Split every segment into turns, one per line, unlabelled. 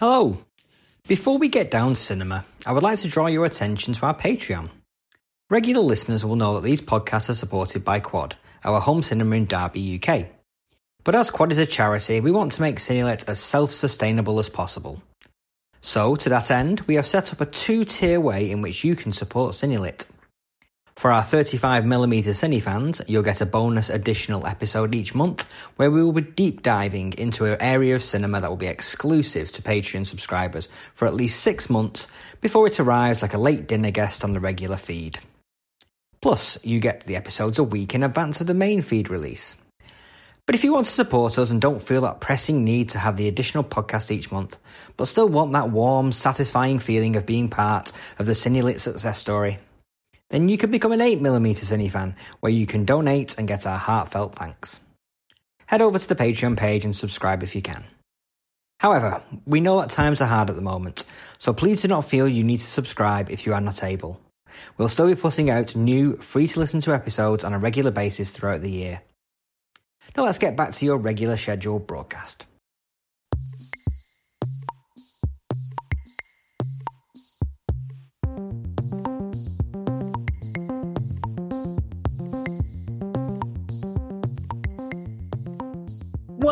Hello. Before we get down to cinema, I would like to draw your attention to our Patreon. Regular listeners will know that these podcasts are supported by Quad, our home cinema in Derby, UK. But as Quad is a charity, we want to make Cinelit as self sustainable as possible. So, to that end, we have set up a two tier way in which you can support Cinelit. For our 35mm Cine fans, you'll get a bonus additional episode each month where we will be deep diving into an area of cinema that will be exclusive to Patreon subscribers for at least six months before it arrives like a late dinner guest on the regular feed. Plus, you get the episodes a week in advance of the main feed release. But if you want to support us and don't feel that pressing need to have the additional podcast each month, but still want that warm, satisfying feeling of being part of the Cinelit success story, then you can become an 8mm Cine fan, where you can donate and get our heartfelt thanks. Head over to the Patreon page and subscribe if you can. However, we know that times are hard at the moment, so please do not feel you need to subscribe if you are not able. We'll still be putting out new, free to listen to episodes on a regular basis throughout the year. Now let's get back to your regular scheduled broadcast.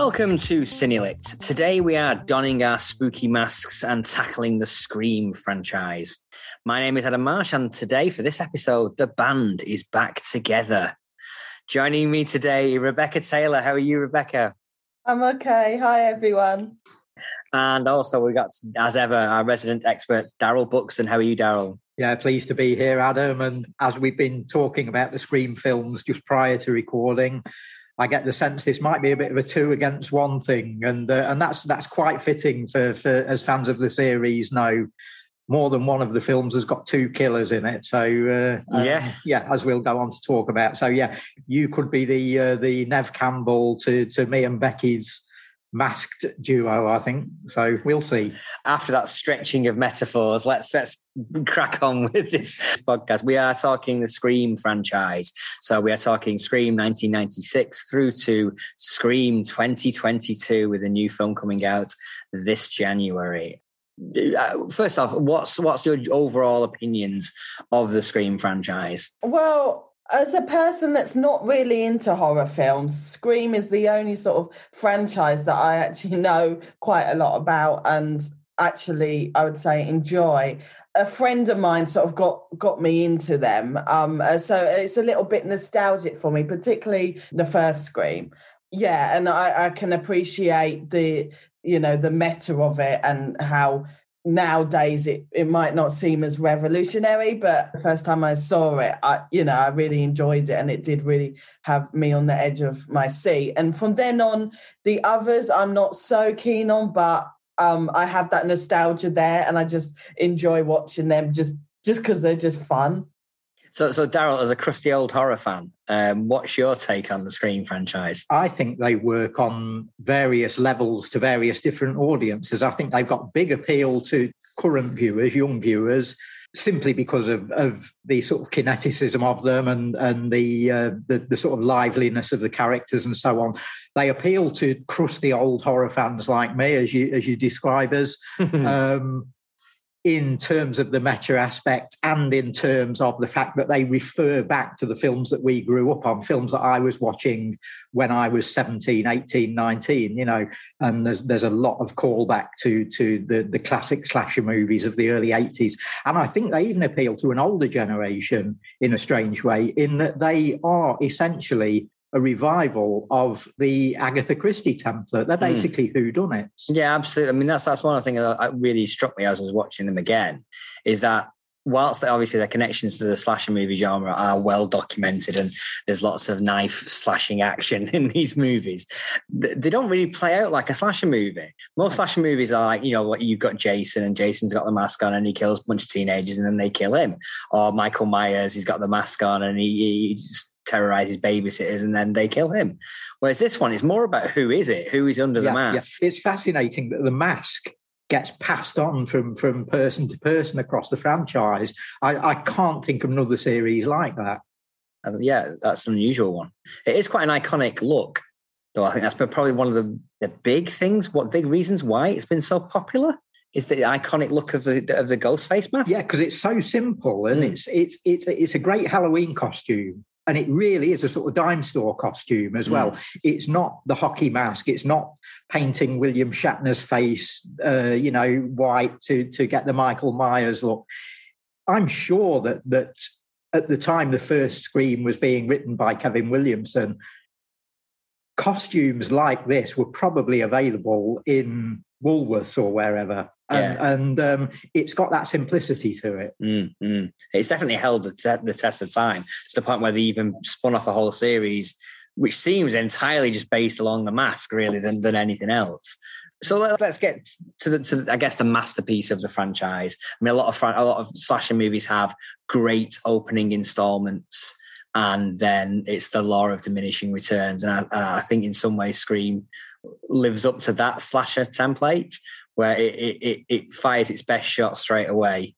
Welcome to Cinelit. Today we are donning our spooky masks and tackling the Scream franchise. My name is Adam Marsh, and today for this episode, the band is back together. Joining me today, Rebecca Taylor. How are you, Rebecca?
I'm okay. Hi, everyone.
And also, we got, as ever, our resident expert, Daryl Buxton. How are you, Daryl?
Yeah, pleased to be here, Adam. And as we've been talking about the Scream films just prior to recording, I get the sense this might be a bit of a two against one thing, and uh, and that's that's quite fitting for, for as fans of the series know. More than one of the films has got two killers in it, so uh, um, yeah, yeah. As we'll go on to talk about, so yeah, you could be the uh, the Neve Campbell to to me and Becky's masked duo, I think. So we'll see.
After that stretching of metaphors, let's let's crack on with this podcast. We are talking the Scream franchise. So we are talking Scream 1996 through to Scream 2022 with a new film coming out this January. Uh, first off, what's what's your overall opinions of the Scream franchise?
Well, as a person that's not really into horror films, Scream is the only sort of franchise that I actually know quite a lot about and actually I would say enjoy. A friend of mine sort of got got me into them. Um, uh, so it's a little bit nostalgic for me, particularly the first Scream. Yeah, and I, I can appreciate the you know the meta of it and how nowadays it, it might not seem as revolutionary but the first time i saw it i you know i really enjoyed it and it did really have me on the edge of my seat. And from then on the others i'm not so keen on but um i have that nostalgia there and i just enjoy watching them just just because they're just fun
so, so Daryl, as a crusty old horror fan, um, what's your take on the Scream franchise?
I think they work on various levels to various different audiences. I think they've got big appeal to current viewers, young viewers, simply because of, of the sort of kineticism of them and and the, uh, the the sort of liveliness of the characters and so on. They appeal to crusty old horror fans like me, as you as you describe us. um, in terms of the meta aspect and in terms of the fact that they refer back to the films that we grew up on, films that I was watching when I was 17, 18, 19, you know, and there's there's a lot of callback to to the, the classic slasher movies of the early 80s. And I think they even appeal to an older generation in a strange way, in that they are essentially a revival of the Agatha Christie template. They're hmm. basically mm. who done it.
Yeah, absolutely. I mean, that's that's one of the things that really struck me as I was watching them again, is that whilst obviously their connections to the slasher movie genre are well documented and there's lots of knife slashing action in these movies, they don't really play out like a slasher movie. Most slasher movies are like, you know, what you've got Jason and Jason's got the mask on and he kills a bunch of teenagers and then they kill him. Or Michael Myers, he's got the mask on and he, he terrorizes babysitters and then they kill him. Whereas this one is more about who is it, who is under yeah, the mask.
Yeah. It's fascinating that the mask gets passed on from from person to person across the franchise. I, I can't think of another series like that.
Uh, yeah, that's an unusual one. It is quite an iconic look, though. I think that's probably one of the, the big things, what big reasons why it's been so popular
is the iconic look of the of the ghost face mask.
Yeah, because it's so simple and mm. it's it's it's it's a great Halloween costume. And it really is a sort of dime store costume as well. Mm. It's not the hockey mask. It's not painting William Shatner's face, uh, you know, white to to get the Michael Myers look. I'm sure that that at the time the first Scream was being written by Kevin Williamson, costumes like this were probably available in Woolworths or wherever. And, yeah. and um, it's got that simplicity to it.
Mm, mm. It's definitely held the, te- the test of time. It's the point where they even spun off a whole series, which seems entirely just based along the mask, really, than, than anything else. So let's get to the, to I guess the masterpiece of the franchise. I mean, a lot of a lot of slasher movies have great opening installments and then it's the law of diminishing returns. And I, I think in some ways, Scream lives up to that slasher template where it, it, it fires its best shot straight away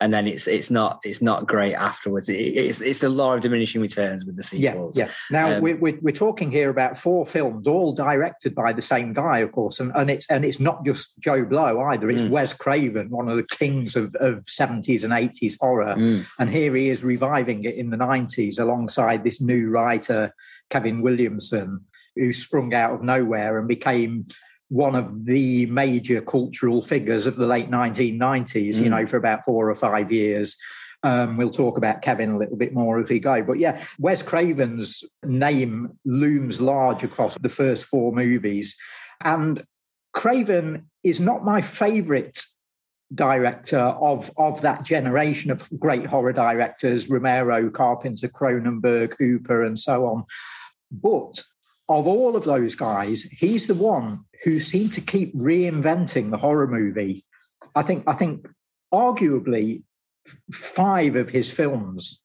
and then it's it's not it's not great afterwards. It, it's it's the law of diminishing returns with the sequels.
Yeah, yeah. Now um, we're, we're, we're talking here about four films, all directed by the same guy, of course, and, and it's and it's not just Joe Blow either. It's mm. Wes Craven, one of the kings of of seventies and eighties horror, mm. and here he is reviving it in the nineties alongside this new writer Kevin Williamson, who sprung out of nowhere and became one of the major cultural figures of the late 1990s, mm. you know, for about four or five years. Um, we'll talk about Kevin a little bit more as we go. But yeah, Wes Craven's name looms large across the first four movies. And Craven is not my favorite director of, of that generation of great horror directors Romero, Carpenter, Cronenberg, Hooper, and so on. But of all of those guys, he's the one who seemed to keep reinventing the horror movie. I think I think arguably five of his films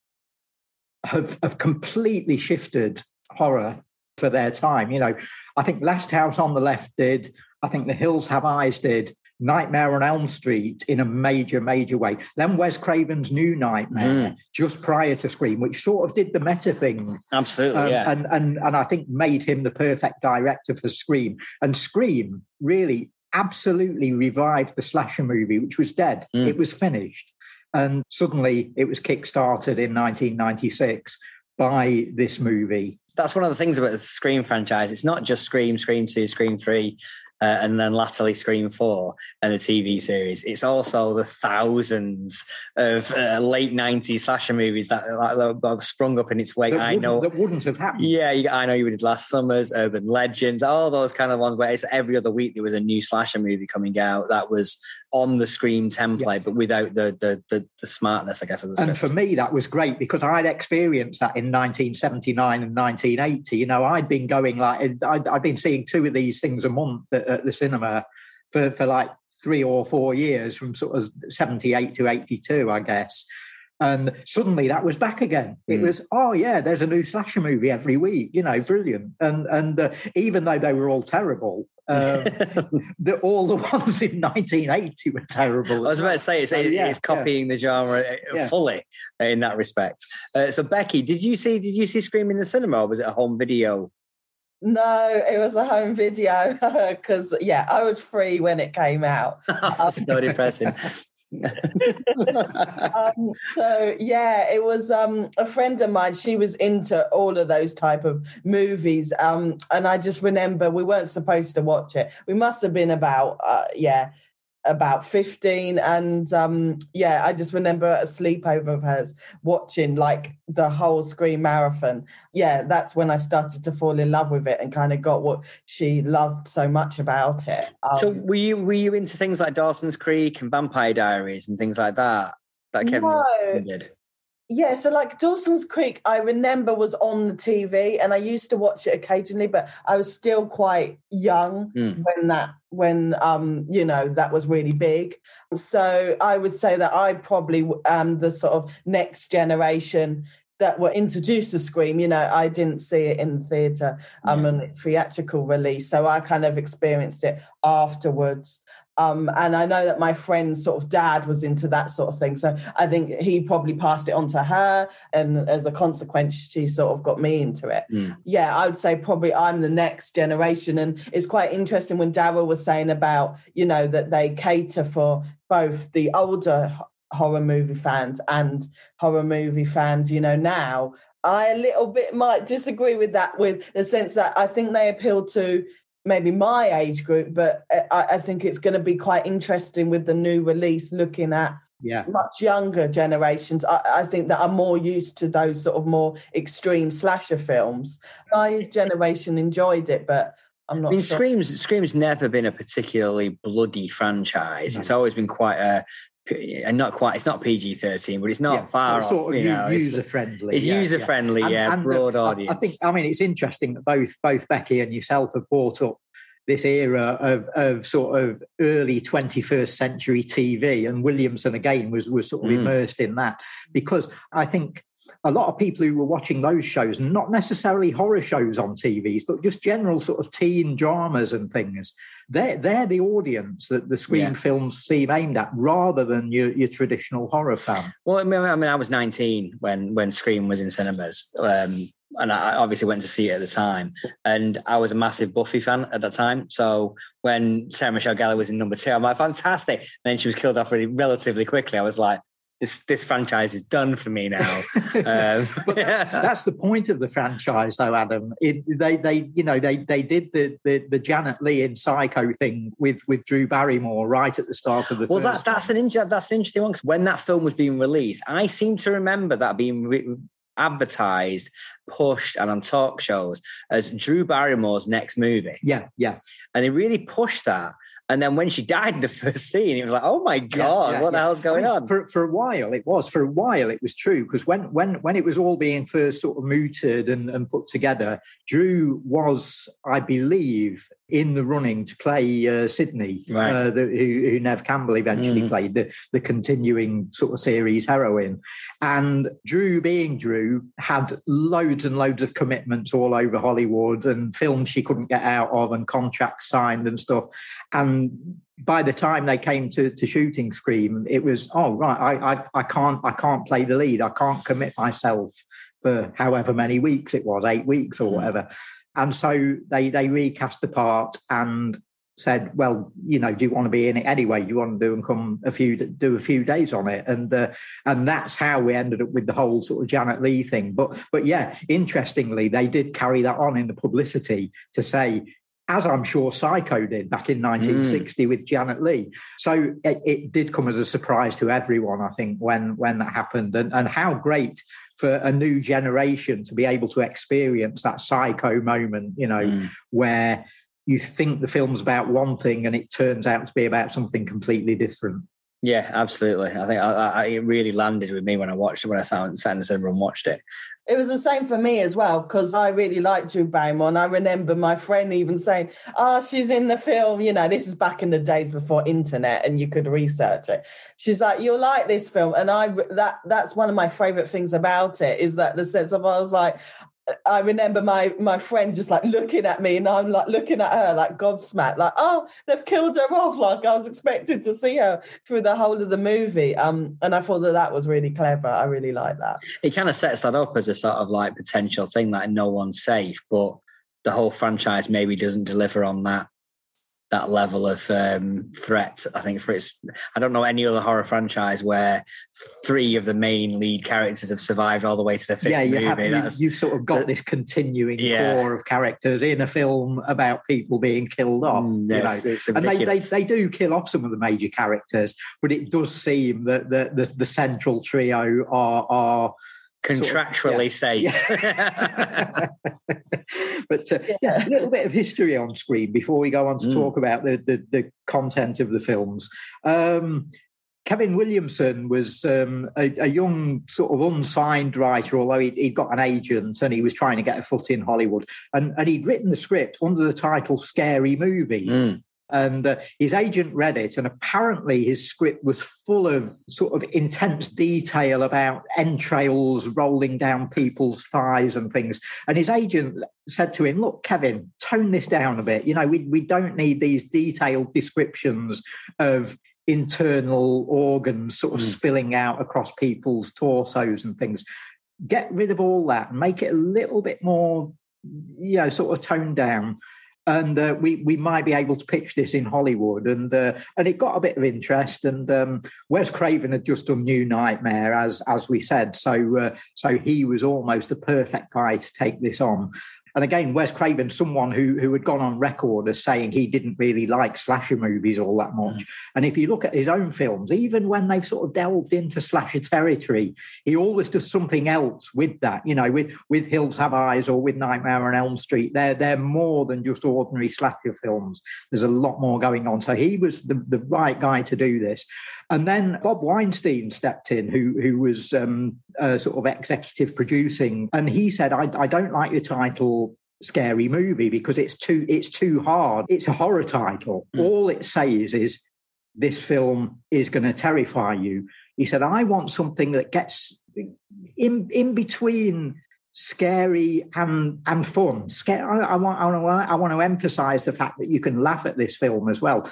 have have completely shifted horror for their time. You know, I think Last House on the Left did. I think The Hills Have Eyes did. Nightmare on Elm Street in a major, major way. Then Wes Craven's New Nightmare, mm. just prior to Scream, which sort of did the meta thing.
Absolutely, um, yeah.
And, and, and I think made him the perfect director for Scream. And Scream really absolutely revived the slasher movie, which was dead. Mm. It was finished. And suddenly it was kickstarted in 1996 by this movie.
That's one of the things about the Scream franchise. It's not just Scream, Scream 2, Scream 3, uh, and then latterly Scream 4 and the TV series. It's also the thousands of uh, late 90s slasher movies that, that, have sprung up in its wake.
I
know.
That wouldn't have happened.
Yeah, I know you did Last Summers, Urban Legends, all those kind of ones where it's every other week there was a new slasher movie coming out that was on the Scream template, yeah. but without the, the, the, the, smartness, I guess, of the
script. And for me, that was great because I'd experienced that in 1979 and 1980. You know, I'd been going like, I'd, I'd been seeing two of these things a month at, at the cinema for, for like three or four years from sort of 78 to 82, I guess. And suddenly that was back again. It mm. was, oh yeah, there's a new slasher movie every week, you know, brilliant. And and uh, even though they were all terrible, um, the, all the ones in 1980 were terrible.
I was about to say it's, so, yeah, it's copying yeah. the genre uh, yeah. fully in that respect. Uh, so Becky, did you see did you see Scream in the cinema or was it a home video
no, it was a home video because yeah, I was free when it came out.
That's not depressing.
um, so yeah, it was um, a friend of mine. She was into all of those type of movies, um, and I just remember we weren't supposed to watch it. We must have been about uh, yeah about 15 and um yeah i just remember a sleepover of hers watching like the whole Scream marathon. Yeah that's when i started to fall in love with it and kind of got what she loved so much about it.
Um, so were you were you into things like dawson's creek and vampire diaries and things like that that kevin no. did
yeah, so like Dawson's Creek, I remember was on the TV, and I used to watch it occasionally, but I was still quite young mm. when that when um you know that was really big. So I would say that I probably am the sort of next generation that were introduced to Scream. You know, I didn't see it in the theatre um, yeah. and its theatrical release, so I kind of experienced it afterwards. Um, and I know that my friend's sort of dad was into that sort of thing. So I think he probably passed it on to her. And as a consequence, she sort of got me into it.
Mm.
Yeah, I would say probably I'm the next generation. And it's quite interesting when Daryl was saying about, you know, that they cater for both the older horror movie fans and horror movie fans, you know, now. I a little bit might disagree with that, with the sense that I think they appeal to maybe my age group, but I, I think it's going to be quite interesting with the new release looking at
yeah
much younger generations. I, I, think that are more used to those sort of more extreme slasher films. My generation enjoyed it, but I'm not.
I mean,
sure.
Scream's Scream's never been a particularly bloody franchise. No. It's always been quite a and not quite it's not PG thirteen, but it's not yeah, far
it's
off.
Sort of
you know,
user friendly.
It's
yeah,
user friendly, yeah, yeah and, broad
uh,
audience.
I, I think. I mean, it's interesting that both both Becky and yourself have brought up this era of, of sort of early 21st century TV, and Williamson again was was sort of mm. immersed in that because I think a lot of people who were watching those shows, not necessarily horror shows on TVs, but just general sort of teen dramas and things, they're, they're the audience that the Scream yeah. films seem aimed at rather than your, your traditional horror fan.
Well, I mean, I, mean, I was 19 when, when Scream was in cinemas. Um, and I obviously went to see it at the time. And I was a massive Buffy fan at that time. So when Sarah Michelle Gellar was in number two, I'm like, fantastic. And then she was killed off really relatively quickly. I was like, this this franchise is done for me now. um,
yeah. That's the point of the franchise, though, Adam. It, they they you know they they did the, the the Janet Leigh in Psycho thing with with Drew Barrymore right at the start of the.
Well, that, that's an in, that's an interesting one because when that film was being released, I seem to remember that being re- advertised, pushed, and on talk shows as Drew Barrymore's next movie.
Yeah, yeah.
And they really pushed that. And then when she died in the first scene, it was like, oh my God, yeah, yeah, what the hell's going on?
For, for a while, it was. For a while, it was true. Because when, when, when it was all being first sort of mooted and, and put together, Drew was, I believe, in the running to play uh, Sidney, right. uh, the, who, who, Neve Campbell eventually mm. played, the, the continuing sort of series heroine. And Drew, being Drew, had loads and loads of commitments all over Hollywood and films she couldn't get out of and contracts signed and stuff. And by the time they came to, to shooting Scream, it was oh right, I, I I can't I can't play the lead. I can't commit myself for however many weeks it was, eight weeks or hmm. whatever. And so they they recast the part and said, well, you know, do you want to be in it anyway? Do you want to do and come a few do a few days on it? And uh, and that's how we ended up with the whole sort of Janet Leigh thing. But but yeah, interestingly, they did carry that on in the publicity to say as I'm sure Psycho did back in 1960 mm. with Janet Leigh, So it, it, did come as a surprise to everyone, I think, when when that happened, and, and how great for a new generation to be able to experience that Psycho moment, you know, mm. where you think the film's about one thing and it turns out to be about something completely different.
Yeah, absolutely. I think I, I, it really landed with me when I watched it, when I sat, sat in the cinema and watched it.
It was the same for me as well because I really liked Drew Barrymore. And I remember my friend even saying, "Oh, she's in the film." You know, this is back in the days before internet and you could research it. She's like, "You'll like this film," and I that that's one of my favorite things about it is that the sense of I was like, I remember my my friend just like looking at me, and I'm like looking at her like gobsmacked, like, oh, they've killed her off. Like I was expected to see her through the whole of the movie. Um, and I thought that that was really clever. I really like that.
It kind of sets that up as a sort of like potential thing that no one's safe, but the whole franchise maybe doesn't deliver on that that level of um, threat. I think for its, I don't know any other horror franchise where three of the main lead characters have survived all the way to the fifth
yeah, you
movie.
Have, you, have sort of got this continuing yeah. core of characters in a film about people being killed off. Mm, yes, you know? and they, they, they do kill off some of the major characters, but it does seem that the the, the central trio are are
contractually sort of, yeah. safe.
But uh, yeah, a little bit of history on Scream before we go on to mm. talk about the, the, the content of the films. Um, Kevin Williamson was um, a, a, young, sort of unsigned writer, although he'd, he'd, got an agent and he was trying to get a foot in Hollywood. And, and he'd written the script under the title Scary Movie.
Mm.
And uh, his agent read it, and apparently his script was full of sort of intense detail about entrails rolling down people's thighs and things. And his agent said to him, Look, Kevin, tone this down a bit. You know, we, we don't need these detailed descriptions of internal organs sort of mm. spilling out across people's torsos and things. Get rid of all that and make it a little bit more, you know, sort of toned down. And uh, we we might be able to pitch this in Hollywood, and uh, and it got a bit of interest. And um, Wes Craven had just done New Nightmare, as as we said, so uh, so he was almost the perfect guy to take this on. And again, Wes Craven, someone who who had gone on record as saying he didn't really like slasher movies all that much. Mm. And if you look at his own films, even when they've sort of delved into slasher territory, he always does something else with that. You know, with with Hills Have Eyes or with Nightmare on Elm Street, they're they're more than just ordinary slasher films. There's a lot more going on. So he was the, the right guy to do this. And then Bob Weinstein stepped in, who who was um, uh, sort of executive producing, and he said, I, "I don't like the title." scary movie because it's too it's too hard. It's a horror title. Mm. All it says is this film is going to terrify you. He said, I want something that gets in in between scary and and fun. Scary, I, I, want I want I want to emphasize the fact that you can laugh at this film as well.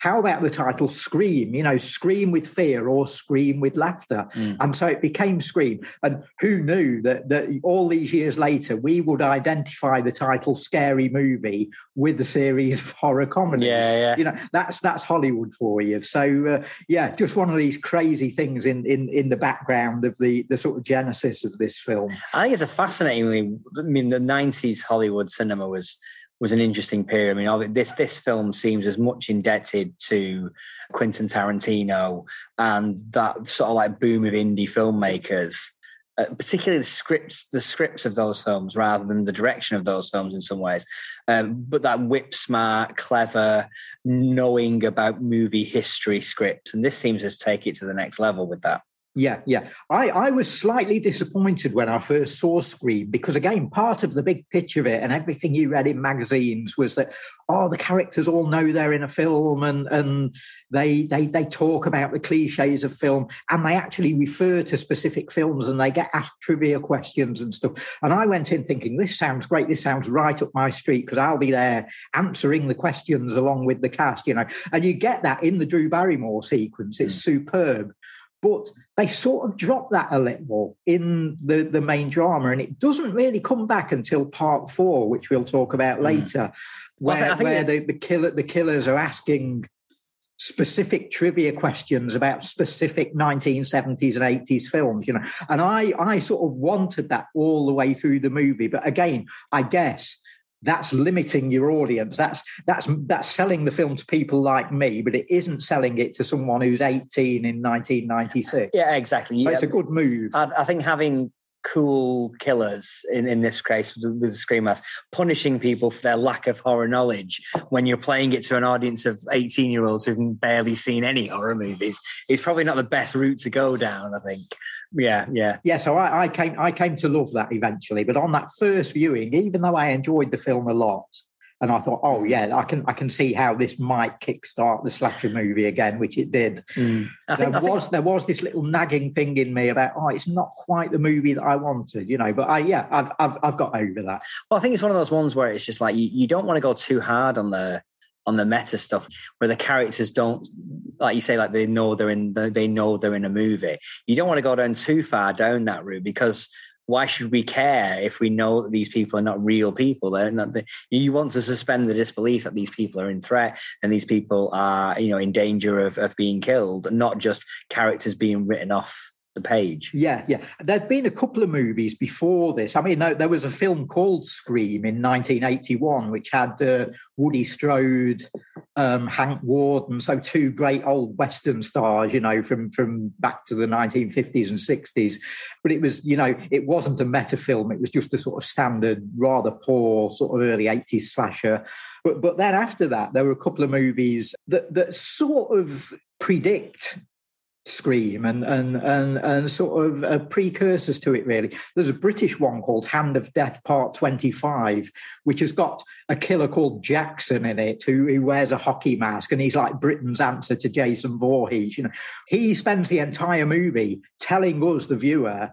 How about the title Scream? You know, Scream with fear or Scream with laughter. Mm. And so it became Scream. And who knew that, that all these years later, we would identify the title Scary Movie with the series of horror comedies?
Yeah, yeah.
You know, that's that's Hollywood for you. So, uh, yeah, just one of these crazy things in, in, in the background of the, the sort of genesis of this film.
I think it's a fascinating, I mean, the 90s Hollywood cinema was was an interesting period. I mean, this this film seems as much indebted to Quentin Tarantino and that sort of like boom of indie filmmakers, uh, particularly the scripts, the scripts of those films, rather than the direction of those films in some ways. Um, but that whip smart, clever, knowing about movie history scripts, and this seems to take it to the next level with that.
Yeah, yeah. I, I was slightly disappointed when I first saw Scream because, again, part of the big picture of it and everything you read in magazines was that, oh, the characters all know they're in a film and, and they, they, they talk about the cliches of film and they actually refer to specific films and they get asked trivia questions and stuff. And I went in thinking, this sounds great. This sounds right up my street because I'll be there answering the questions along with the cast, you know. And you get that in the Drew Barrymore sequence. It's mm. superb. But they sort of drop that a little in the, the main drama, and it doesn't really come back until part four, which we'll talk about mm. later, where, well, where the, the killer the killers are asking specific trivia questions about specific 1970s and 80s films you know and i i sort of wanted that all the way through the movie but again i guess that's limiting your audience. That's that's that's selling the film to people like me but it isn't selling it to someone who's 18 in 1996
yeah exactly.
So
yeah.
it's a good move.
I, I, think having cool killers in, in this case with, with screamers punishing people for their lack of horror knowledge when you're playing it to an audience of 18 year olds who've barely seen any horror movies is probably not the best route to go down i think yeah, yeah,
yeah. So I, I, came, I came to love that eventually. But on that first viewing, even though I enjoyed the film a lot, and I thought, oh yeah, I can, I can see how this might kickstart the slasher movie again, which it did. Mm. There think, was, think... there was this little nagging thing in me about, oh, it's not quite the movie that I wanted, you know. But I, yeah, I've, I've, I've got over that.
Well, I think it's one of those ones where it's just like you, you don't want to go too hard on the on the meta stuff where the characters don't like you say like they know they're in they know they're in a movie you don't want to go down too far down that route because why should we care if we know that these people are not real people? They're not the, you want to suspend the disbelief that these people are in threat and these people are you know in danger of, of being killed not just characters being written off the page.
Yeah, yeah. There'd been a couple of movies before this. I mean, there was a film called Scream in 1981, which had uh, Woody Strode, um, Hank Worden, so two great old Western stars, you know, from from back to the 1950s and 60s. But it was, you know, it wasn't a meta film. It was just a sort of standard, rather poor sort of early 80s slasher. But but then after that, there were a couple of movies that that sort of predict Scream and and and and sort of uh, precursors to it. Really, there's a British one called Hand of Death Part Twenty Five, which has got a killer called Jackson in it who, who wears a hockey mask and he's like Britain's answer to Jason Voorhees. You know, he spends the entire movie telling us, the viewer,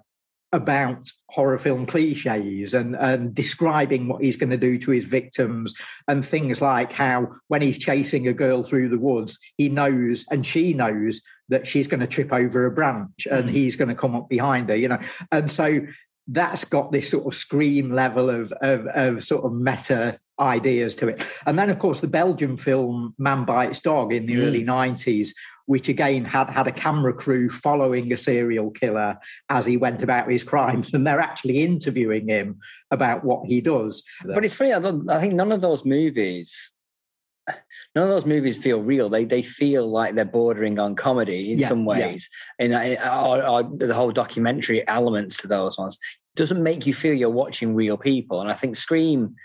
about horror film cliches and, and describing what he's going to do to his victims and things like how when he's chasing a girl through the woods he knows and she knows that she's going to trip over a branch and mm. he's going to come up behind her you know and so that's got this sort of scream level of, of, of sort of meta ideas to it and then of course the belgian film man bites dog in the mm. early 90s which again had had a camera crew following a serial killer as he went about his crimes, and they're actually interviewing him about what he does.
But it's funny. I think none of those movies. None of those movies feel real. They they feel like they're bordering on comedy in yeah, some ways, yeah. Uh, or, or the whole documentary elements to those ones doesn't make you feel you're watching real people. And I think Scream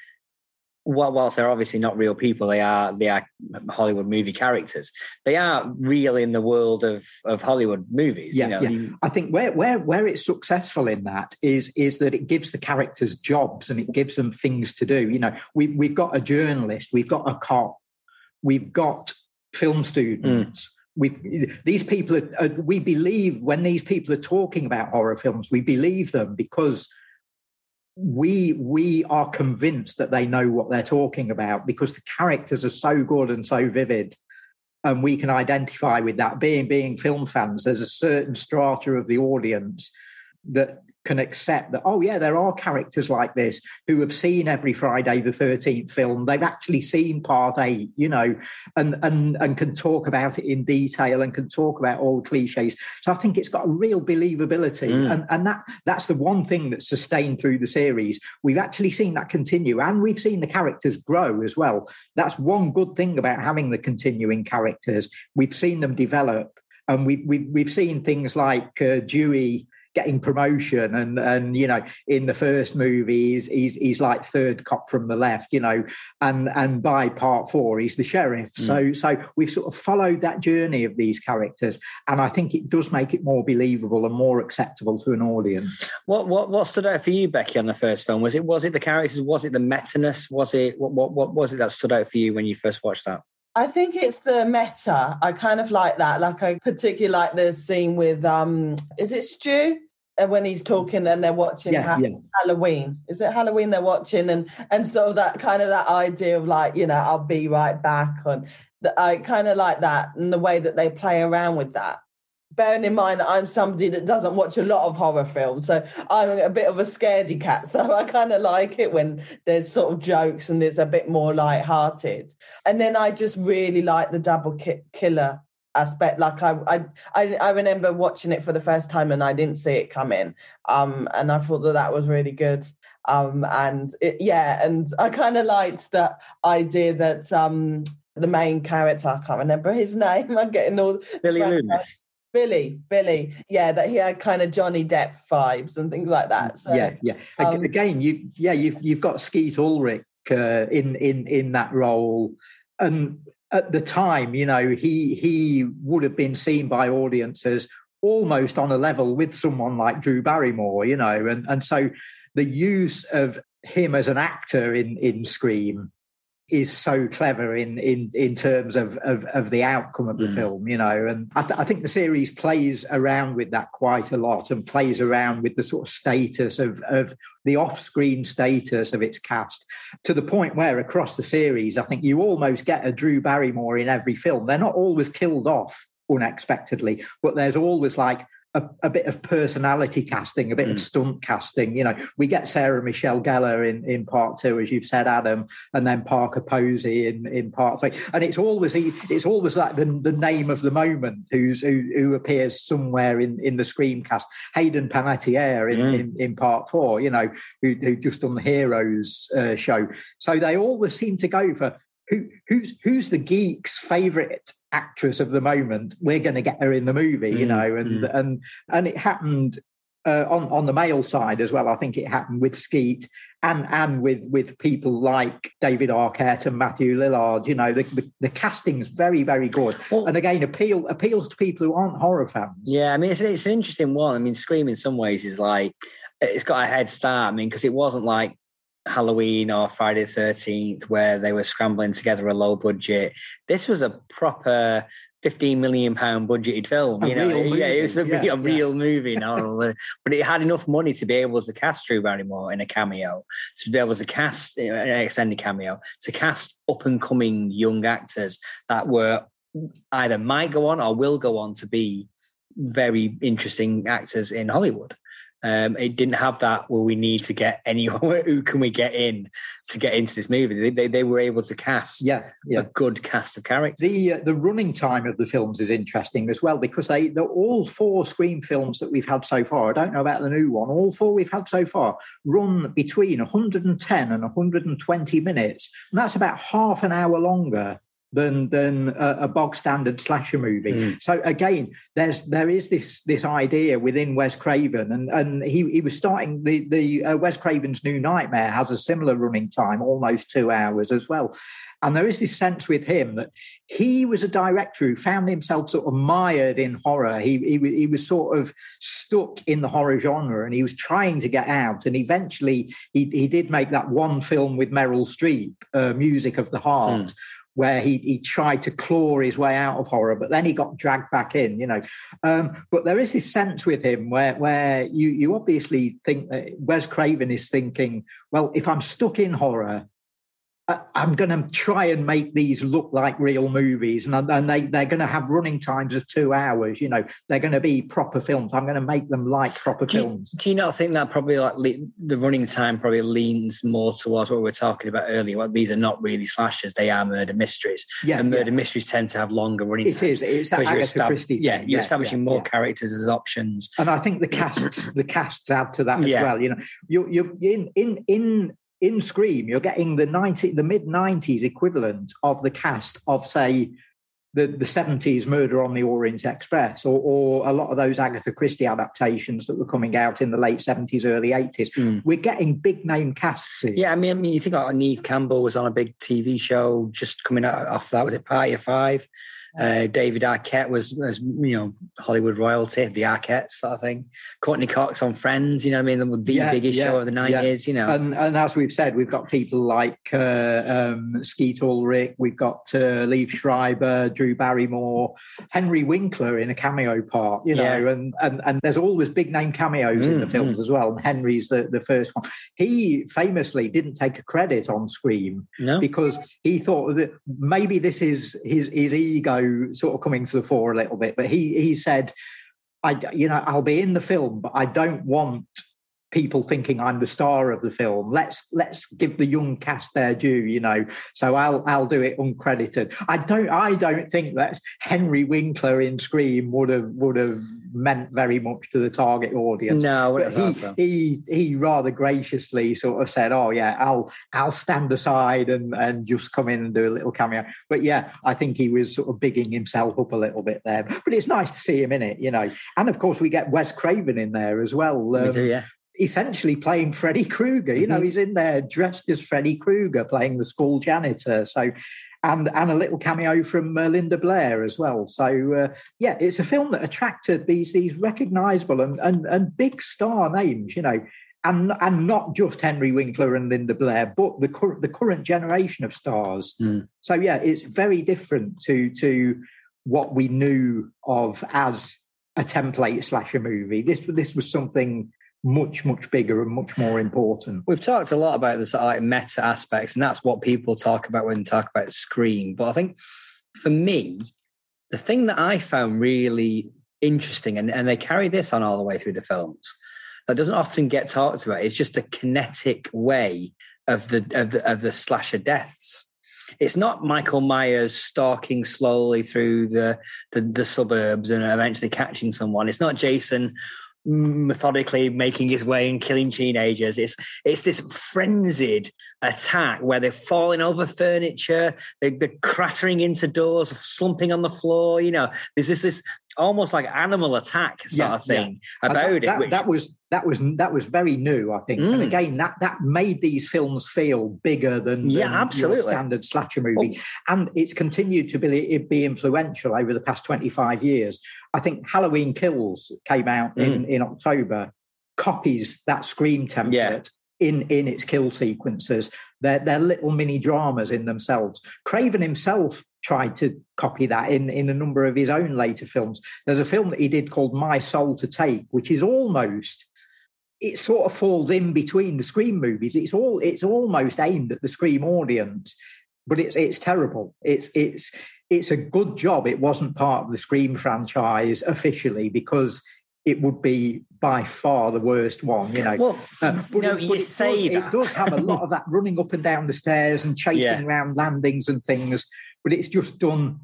whilst they're obviously not real people, they are they are Hollywood movie characters. They are real in the world of of Hollywood movies.
Yeah,
you know?
yeah. I think where where where it's successful in that is is that it gives the characters jobs and it gives them things to do. You know, we we've got a journalist, we've got a cop, we've got film students. Mm. We these people are, are, we believe when these people are talking about horror films, we believe them because we we are convinced that they know what they're talking about because the characters are so good and so vivid and we can identify with that being being film fans there's a certain strata of the audience that can accept that, oh, yeah, there are characters like this who have seen every Friday the 13th film. They've actually seen part eight, you know, and, and, and can talk about it in detail and can talk about all the cliches. So I think it's got a real believability. Mm. And, and that that's the one thing that's sustained through the series. We've actually seen that continue and we've seen the characters grow as well. That's one good thing about having the continuing characters. We've seen them develop and we, we, we've seen things like uh, Dewey getting promotion and and you know in the first movie he's he's, he's like third cop from the left you know and and by part four he's the sheriff. Mm. so so we've sort of followed that journey of these characters and i think it does make it more believable and more acceptable to an audience.
What what what stood out for you becky on the first film? Was it was it the characters? Was it the meta-ness? Was it what what, what was it that stood out for you when you first watched that
I think it's the meta. I kind of like that. Like I particularly like the scene with um is it Stu? And when he's talking and they're watching yeah, ha- yeah. Halloween. Is it Halloween they're watching? And and so that kind of that idea of like, you know, I'll be right back on I kind of like that and the way that they play around with that bearing in mind that I'm somebody that doesn't watch a lot of horror films, so I'm a bit of a scaredy cat. So I kind of like it when there's sort of jokes and there's a bit more light-hearted. And then I just really like the double ki- killer aspect. Like I, I, I remember watching it for the first time and I didn't see it coming. Um, and I thought that that was really good. Um, and it, yeah, and I kind of liked that idea that um the main character, I can't remember his name. I'm getting all
Billy Loomis.
Billy, Billy, yeah, that he had kind of Johnny Depp vibes and things like that. So,
yeah, yeah. Um, Again, you, yeah, you've you've got Skeet Ulrich uh, in in in that role, and at the time, you know, he he would have been seen by audiences almost on a level with someone like Drew Barrymore, you know, and and so the use of him as an actor in in Scream is so clever in in in terms of of, of the outcome of the mm. film, you know. And I, th- I, think the series plays around with that quite a lot and plays around with the sort of status of of the off-screen status of its cast to the point where across the series, I think you almost get a Drew Barrymore in every film. They're not always killed off unexpectedly, but there's always like a, a, bit of personality casting, a bit mm. of stunt casting. You know, we get Sarah Michelle Gellar in, in part two, as you've said, Adam, and then Parker Posey in, in part three. And it's always it's always like the, the name of the moment who's who, who appears somewhere in, in the Scream cast. Hayden Panettiere in, mm. in, in, part four, you know, who, who just done the Heroes uh, show. So they always seem to go for who who's who's the geek's favorite actress of the moment we're going to get her in the movie you mm, know and mm. and and it happened uh, on on the male side as well. I think it happened with Skeet and and with with people like David Arquette and Matthew Lillard. You know, the the, the casting's very very good, well, and again appeal appeals to people who aren't horror fans.
Yeah, I mean it's it's an interesting one. I mean, Scream in some ways is like it's got a head start. I mean, because it wasn't like Halloween or Friday the 13th, where they were scrambling together a low budget. This was a proper 15 million pound budgeted film.
A
you know, yeah, it was a,
movie,
real,
yeah,
real movie, but it had enough money to be able to cast Drew Barrymore in a cameo, to be able to cast you know, an extended cameo, to cast up and coming young actors that were either might go on or will go on to be very interesting actors in Hollywood. Um, it didn't have that. Well, we need to get anyone. Who can we get in to get into this movie? They, they, they were able to cast
Yeah, yeah.
a good cast of characters.
The uh, the running time of the films is interesting as well because they they're all four Scream films that we've had so far. I don't know about the new one. All four we've had so far run between 110 and 120 minutes, and that's about half an hour longer than than a, a bog standard slasher movie.
Mm.
So again, there's there is this this idea within Wes Craven, and and he he was starting the the uh, Wes Craven's New Nightmare has a similar running time, almost two hours as well. And there is this sense with him that he was a director who found himself sort of mired in horror. He, he, he was sort of stuck in the horror genre and he was trying to get out. And eventually he, he did make that one film with Meryl Streep, uh, Music of the Heart, where he, he tried to claw his way out of horror, but then he got dragged back in, you know. Um, but there is this sense with him where, where you, you obviously think that Wes Craven is thinking, well, if I'm stuck in horror, I'm going to try and make these look like real movies, and, and they they're going to have running times of two hours. You know, they're going to be proper films. I'm going to make them like proper
Do you,
films.
do you not think that probably like le- the running time probably leans more towards what we were talking about earlier? Well, these are not really slashers; they are murder mysteries,
Yeah,
and murder
yeah.
mysteries tend to have longer running
it
times.
is. It's that Agatha
estab-
Christie.
yeah, you're establishing
yeah,
more
yeah.
characters as options.
and I think the casts the casts add to that as well. You know, you you in in in in Scream, you're getting the ninety the mid nineties equivalent of the cast of say the the seventies Murder on the Orient Express, or or a lot of those Agatha Christie adaptations that were coming out in the late seventies, early eighties.
Mm.
We're getting big name casts here.
Yeah, I mean, I mean, you think like Neve Campbell was on a big TV show just coming out off that. Was it Party of Five? Uh, David Arquette was, was, you know, Hollywood royalty, the Arquettes sort of thing. Courteney Cox on Friends, you know, what I mean, the
Yeah,
biggest
yeah,
show of the
yeah.
nineties, you know.
And, and as we've said, we've got people like uh, um, Skeet Ulrich, we've got uh, Liev Schreiber, Drew Barrymore, Henry Winkler in a cameo part, you know,
Yeah.
and, and and there's always big name cameos in the
Mm,
films as well. And Henry's the, the first one. He famously didn't take a credit on Scream
no,
because he thought that maybe this is his his ego sort of coming to the fore a little bit. But he he said, "I you know I'll be in the film, but I don't want." People thinking I'm the star of the film. Let's let's give the young cast their due, you know. So I'll I'll do it uncredited. I don't I don't think that Henry Winkler in Scream would have would have meant very much to the target audience.
no, I
But
wouldn't have
he, he he rather graciously sort of said, "Oh yeah, I'll I'll stand aside and and just come in and do a little cameo." But yeah, I think he was sort of bigging himself up a little bit there. But it's nice to see him in it, you know. And of course, we get Wes Craven in there as well.
We
um,
do, yeah.
Essentially playing Freddy Krueger. You know,
Mhm.
he's in there dressed as Freddy Krueger, playing the school janitor. So, and and a little cameo from uh, Linda Blair as well. So, uh, yeah, it's a film that attracted these these recognisable and, and and big star names. You know. And, and not just Henry Winkler and Linda Blair, but the cur- the current generation of stars.
Mm.
So yeah, it's very different to to what we knew of as a template slasher movie. This this was something much much bigger and much more important.
We've talked a lot about of like meta aspects, and that's what people talk about when they talk about Scream But I think for me, the thing that I found really interesting, and, and they carry this on all the way through the films, that doesn't often get talked about, is just the kinetic way of the of the of the slasher deaths. It's not Michael Myers stalking slowly through the, the the suburbs and eventually catching someone. It's not Jason methodically making his way and killing teenagers. It's it's this frenzied attack where they're falling over furniture, they're, they're crattering into doors, slumping on the floor. You know, there's this this almost like animal attack sort
Yeah,
of thing
And
about
that,
it.
That,
which,
that was that was that was very new, I think.
Mm.
And again, that that made these films feel bigger than,
Yeah,
than
absolutely.
standard slasher movie, and it's continued to be be influential over the past twenty five years. I think Halloween Kills came out
Mm.
in in October, copies that Scream template.
Yeah.
In, in its kill sequences, they're, they're little mini dramas in themselves. Craven himself tried to copy that in, in a number of his own later films. There's a film that he did called My Soul to Take, which is almost it sort of falls in between the Scream movies. It's all it's almost aimed at the Scream audience, but it's it's terrible. It's it's it's a good job it wasn't part of the Scream franchise officially because it would be by far the worst one, you know.
well,
Uh, but
no,
it-
you
but it
say
does,
that.
It does have a lot of that running up and down the stairs and chasing
Yeah.
around landings and things, but it's just done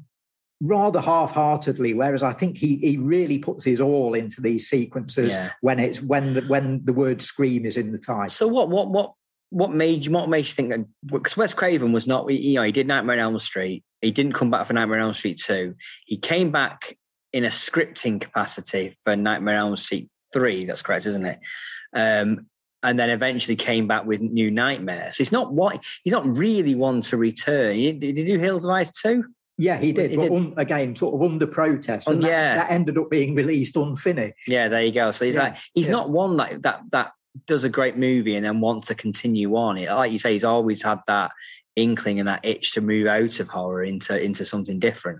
rather half-heartedly. Whereas I think he he really puts his all into these sequences
Yeah.
when it's when the, when the word "scream" is in the title.
So what what what what made you what made you think that because Wes Craven was not you know he did Nightmare on Elm Street he didn't come back for Nightmare on Elm Street two he came back in a scripting capacity for Nightmare on Elm Street three that's correct isn't it um, and then eventually came back with New Nightmares so he's not what he's not really one to return He- did he do Hills Have Eyes too
Yeah, he did.
He
but
did.
Again, sort of under protest.
Oh,
And that,
yeah.
that ended up being released unfinished.
Yeah, there you go. So he's
Yeah,
like he's
yeah.
not one that that that does a great movie and then wants to continue on. It like you say, he's always had that inkling and that itch to move out of horror into into something different.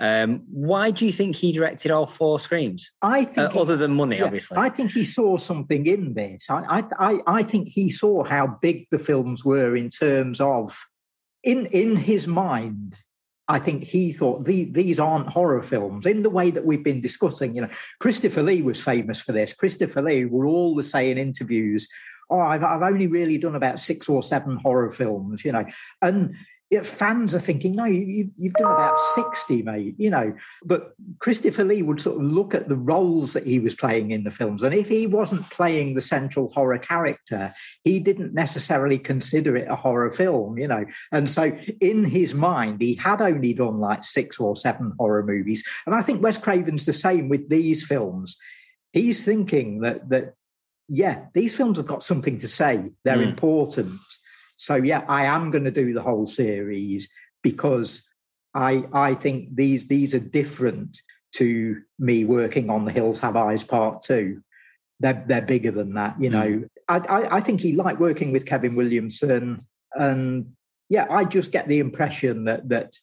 Um, why do you think he directed all four screams?
I
Uh,
think. he-
other than money,
yeah,
obviously.
I think he saw something in this. I, I, I, I think he saw how big the films were in terms of, in in his mind. I think he thought the, these aren't horror films in the way that we've been discussing. You know, Christopher Lee was famous for this. Christopher Lee would always say in interviews, "Oh, I've, I've only really done about six or seven horror films." You know, and fans are thinking, "No, you, you've, you've done about sixty, mate." You know, but Christopher Lee would sort of look at the roles that he was playing in the films, and if he wasn't playing the central horror character, he didn't necessarily consider it a horror film. You know, and so in his mind, he had only done like six or seven horror movies. And I think Wes Craven's the same with these films. He's thinking that that yeah, these films have got something to say. They're
Mm.
important. So yeah, I am going to do the whole series because I I think these these are different to me working on The Hills Have Eyes Part Two. They're they're bigger than that, you know. Mm. I, I I think he liked working with Kevin Williamson, and yeah, I just get the impression that that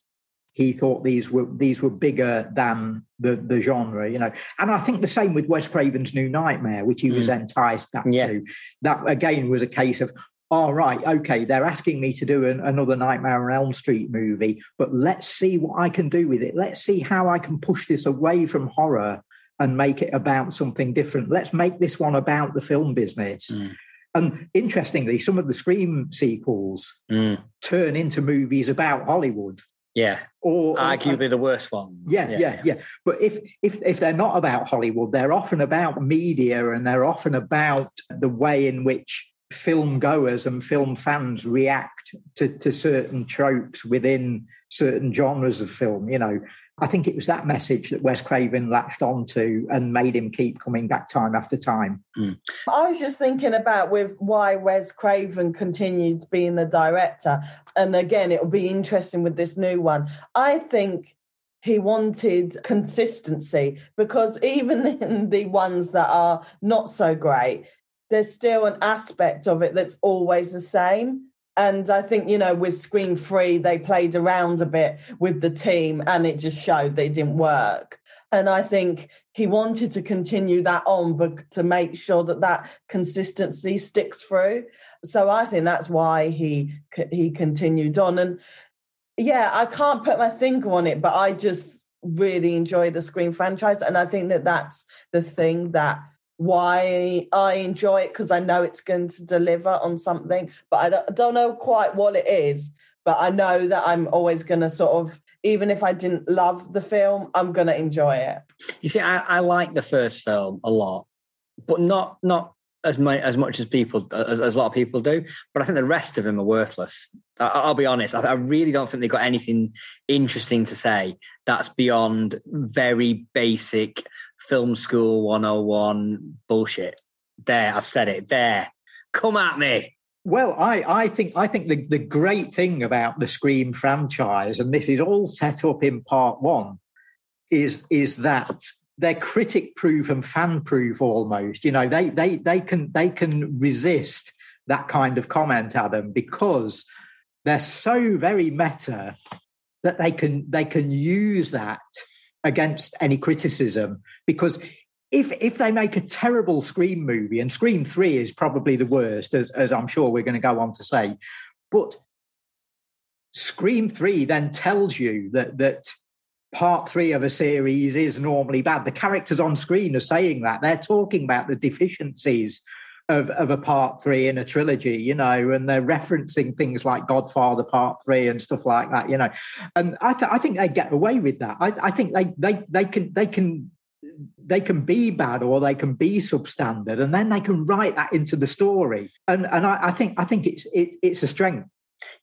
he thought these were these were bigger than the the genre, you know. And I think the same with Wes Craven's New Nightmare, which he was mm. enticed back
Yeah.
to. That again was a case of all right, okay, they're asking me to do an, another Nightmare on Elm Street movie, but let's see what I can do with it. Let's see how I can push this away from horror and make it about something different. Let's make this one about the film business.
Mm.
And interestingly, some of the Scream sequels
Mm,
turn into movies about Hollywood.
yeah,
Or, or-
arguably the worst ones.
yeah, yeah, yeah, But if if if they're not about Hollywood, they're often about media and they're often about the way in which film goers and film fans react to, to certain tropes within certain genres of film. You know, I think it was that message that Wes Craven latched onto and made him keep coming back time after time. Hmm.
I was just thinking about with why Wes Craven continued being the director, and again, it'll be interesting with this new one. I think he wanted consistency because even in the ones that are not so great, there's still an aspect of it that's always the same. And I think, you know, with Scream Three, they played around a bit with the team and it just showed they didn't work. And I think he wanted to continue that on, but to make sure that that consistency sticks through. So I think that's why he he continued on. And yeah, I can't put my finger on it, but I just really enjoy the Screen franchise, and I think that that's the thing that why I enjoy it because I know it's going to deliver on something, but I don't, know quite what it is. But I know that I'm always going to sort of, even if I didn't love the film, I'm going to enjoy it.
You see, I, I like the first film a lot, but not not as much as much as people as, as, a lot of people do, but I think the rest of them are worthless. I, will be honest. I, I, really don't think they've got anything interesting to say that's beyond very basic film school 101 bullshit. There, I've said it. There, come at me.
Well, I, I think I think the, the great thing about the Scream franchise, and this is all set up in part one, is is that they're critic proof and fan proof almost. You know, they they they can they can resist that kind of comment, Adam, because they're so very meta that they can they can use that against any criticism. Because if if they make a terrible Scream movie, and Scream Three is probably the worst, as as I'm sure we're going to go on to say, but Scream Three then tells you that that part three of a series is normally bad. The characters on screen are saying that. They're talking about the deficiencies of, of a part three in a trilogy, you know, and they're referencing things like Godfather Part Three and stuff like that, you know. And I, th- I think they get away with that. I, I think they they they can they can they can be bad or they can be substandard, and then they can write that into the story. And and I, I think I think it's it, it's a strength.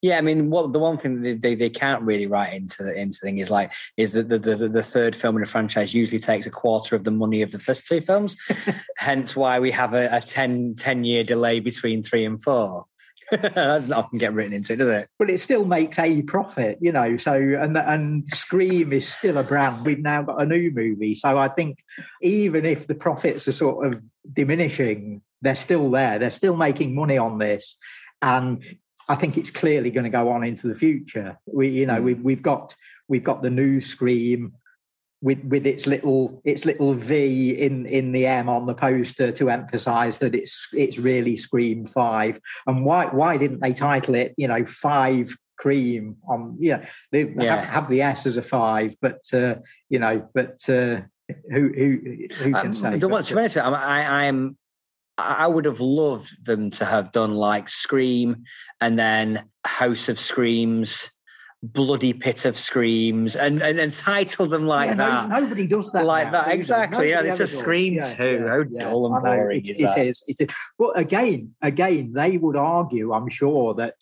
Yeah, I mean, what the one thing they, they, they can't really write into the into thing is like is that the, the, the third film in a franchise usually takes a quarter of the money of the first two films, hence why we have a, a 10, 10 year delay between three and four. that doesn't often get written into it, does it?
But it still makes a profit, you know. So and and Scream is still a brand. We've now got a new movie, so I think even if the profits are sort of diminishing, they're still there. They're still making money on this, and I think it's clearly going to go on into the future. We, you know, hmm. we, we've got we've got the new Scream with with its little its little V in in the M on the poster to emphasise that it's it's really Scream Five. And why why didn't they title it, you know, Five Cream on? You know, they yeah. have, have, the S as a five, but uh, you know, but. Uh, who who who can um, say?
The one, to be honest, I, I'm I would have loved them to have done like Scream and then House of Screams, Bloody Pit of Screams, and and then title them like yeah, that.
No, nobody does that.
Like now, that, exactly. Yeah, it's a Scream yeah, too. Yeah, How dull and boring it, is
it is, it is. But again, again, they would argue, I'm sure, that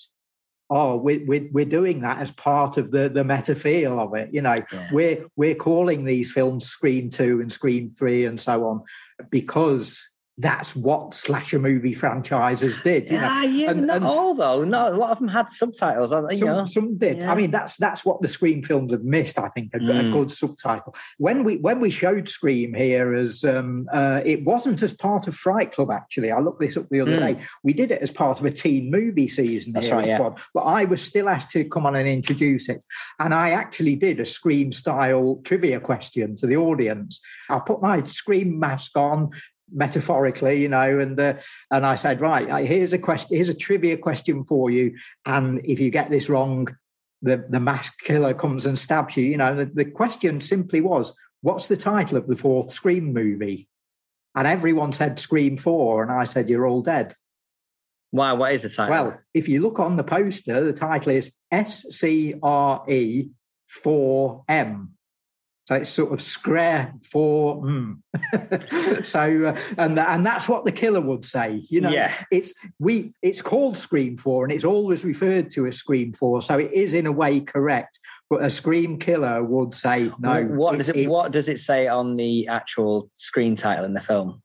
oh, we're, we're, we're doing that as part of the, the meta feel of it. You know, yeah. we're, we're calling these films Scream 2 and Scream 3 and so on because that's what slasher movie franchises did. You know?
Ah, yeah, and, not and all though. No, a lot of them had subtitles. You
some,
know.
some did. Yeah. I mean, that's that's what the Scream films have missed. I think a, mm. a good subtitle. When we when we showed Scream here as um, uh, it wasn't as part of Fright Club. Actually, I looked this up the other mm. day. We did it as part of a teen movie season.
That's right. Yeah.
But I was still asked to come on and introduce it, and I actually did a Scream style trivia question to the audience. I put my Scream mask on metaphorically, you know, and uh, and I said, right, here's a question, here's a trivia question for you, and if you get this wrong, the the masked killer comes and stabs you. You know, the, the question simply was, what's the title of the fourth Scream movie? And everyone said Scream Four, and I said, you're all dead.
Why? What is the title?
Well, if you look on the poster, the title is S C R E 4M. So it's sort of square for mm. so uh, and and that's what the killer would say. You know,
yeah.
it's we it's called Scream Four and it's always referred to as Scream Four, so it is in a way correct. But a Scream killer would say no.
What does it? What does it say on the actual screen title in the film?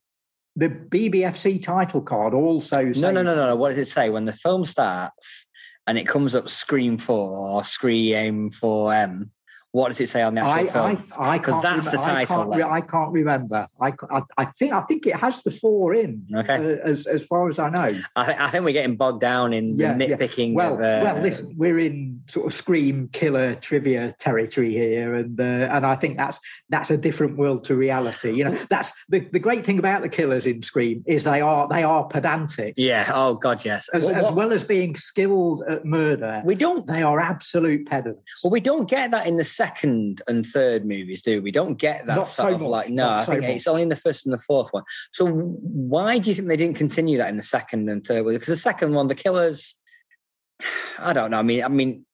The BBFC title card also.
No, no, no, no, no. What does it say when the film starts and it comes up Scream Four or Scream Four M? What does it say on the actual I, film? Because that's rem- the title.
I can't, I can't remember. I, I, I, think I think it has the four in. Okay. Uh, as as far as I know.
I, th- I think we're getting bogged down in the nitpicking.
Yeah. Well,
of, uh,
well, listen, we're in sort of scream killer trivia territory here, and uh, and I think that's that's a different world to reality. You know, that's the, the great thing about the killers in Scream is they are they are pedantic.
Yeah. Oh God, yes.
As, well, as well as being skilled at murder,
we don't.
They are absolute pedants.
Well, we don't get that in the second and third movies, do we? Don't get that Not sort so of much. like no. Not I so think much. it's only in the first and the fourth one. So why do you think they didn't continue that in the second and third one? Because the second one, the killers, I don't know. I mean, I mean,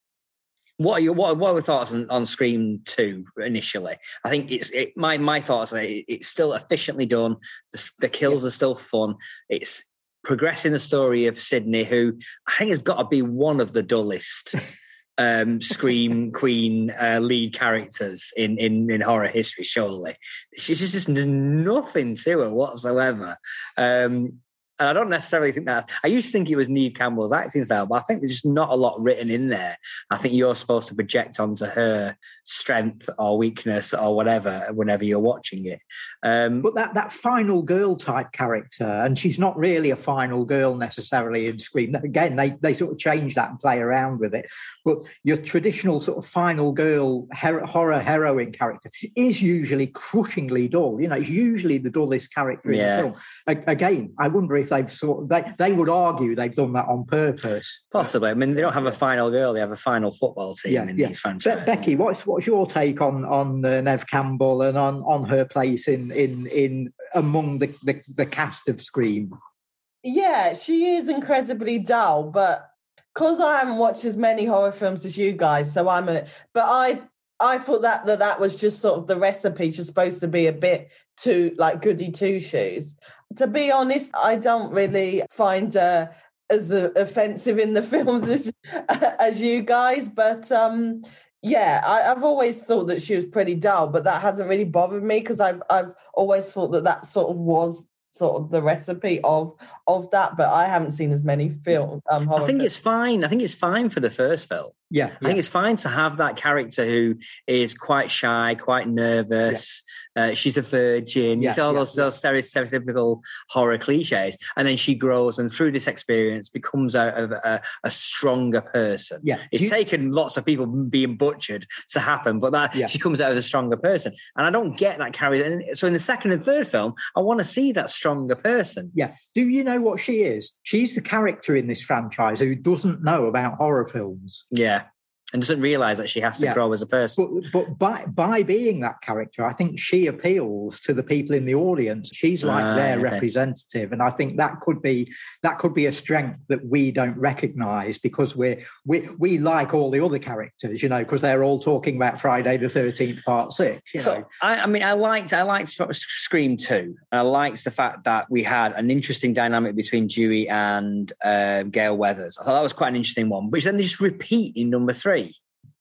what are your what, what are your thoughts on, on Scream Two initially? I think it's it, my my thoughts it, it's still efficiently done. The, the kills yeah. are still fun. It's progressing the story of Sidney, who I think has got to be one of the dullest um, scream queen uh, lead characters in, in in horror history. Surely, she's just, just nothing to her whatsoever. Um, and I don't necessarily think that. I used to think it was Neve Campbell's acting style, but I think there's just not a lot written in there. I think you're supposed to project onto her strength or weakness or whatever whenever you're watching it. Um,
but that that final girl type character, and she's not really a final girl necessarily in Scream. Again, they they sort of change that and play around with it. But your traditional sort of final girl her- horror heroine character is usually crushingly dull. You know, it's usually the dullest character yeah. in the film. A- again, I wonder if they've sort of, they they would argue they've done that on purpose.
Possibly. I mean, they don't have a final girl; they have a final football team yeah, in yeah. these franchises.
Be- Becky, what's what's your take on on uh, Neve Campbell and on on her place in in in among the, the the cast of Scream?
Yeah, she is incredibly dull, but because I haven't watched as many horror films as you guys, so I'm a. But I I thought that that that was just sort of the recipe, She's supposed to be a bit too like goody two shoes. To be honest, I don't really find her as uh, offensive in the films as as you guys, but um yeah, I, have always thought that she was pretty dull, but that hasn't really bothered me because I've I've always thought that that sort of was sort of the recipe of of that. But I haven't seen as many films. Um,
I think films. it's fine. I think it's fine for the first film.
Yeah,
I think it's fine to have that character who is quite shy, quite nervous. Yeah. Uh, she's a virgin. Yeah, it's all yeah, those, those stereotypical horror cliches, and then she grows and through this experience becomes a, a, a stronger person.
Yeah,
it's you, taken lots of people being butchered to happen, but that she comes out as a stronger person. And I don't get that character. And so in the second and third film, I want to see that stronger person.
Yeah. Do you know what she is? She's the character in this franchise who doesn't know about horror films.
Yeah and doesn't realize that she has to yeah. grow as a person.
But, but by by being that character, I think she appeals to the people in the audience. She's like uh, their okay. representative, and I think that could be that could be a strength that we don't recognise because we're we we like all the other characters, you know, because they're all talking about Friday the Thirteenth Part Six. so
I, I, mean, I liked I liked Scream Two, and I liked the fact that we had an interesting dynamic between Dewey and uh, Gale Weathers. I thought that was quite an interesting one, which then they just repeat in number three.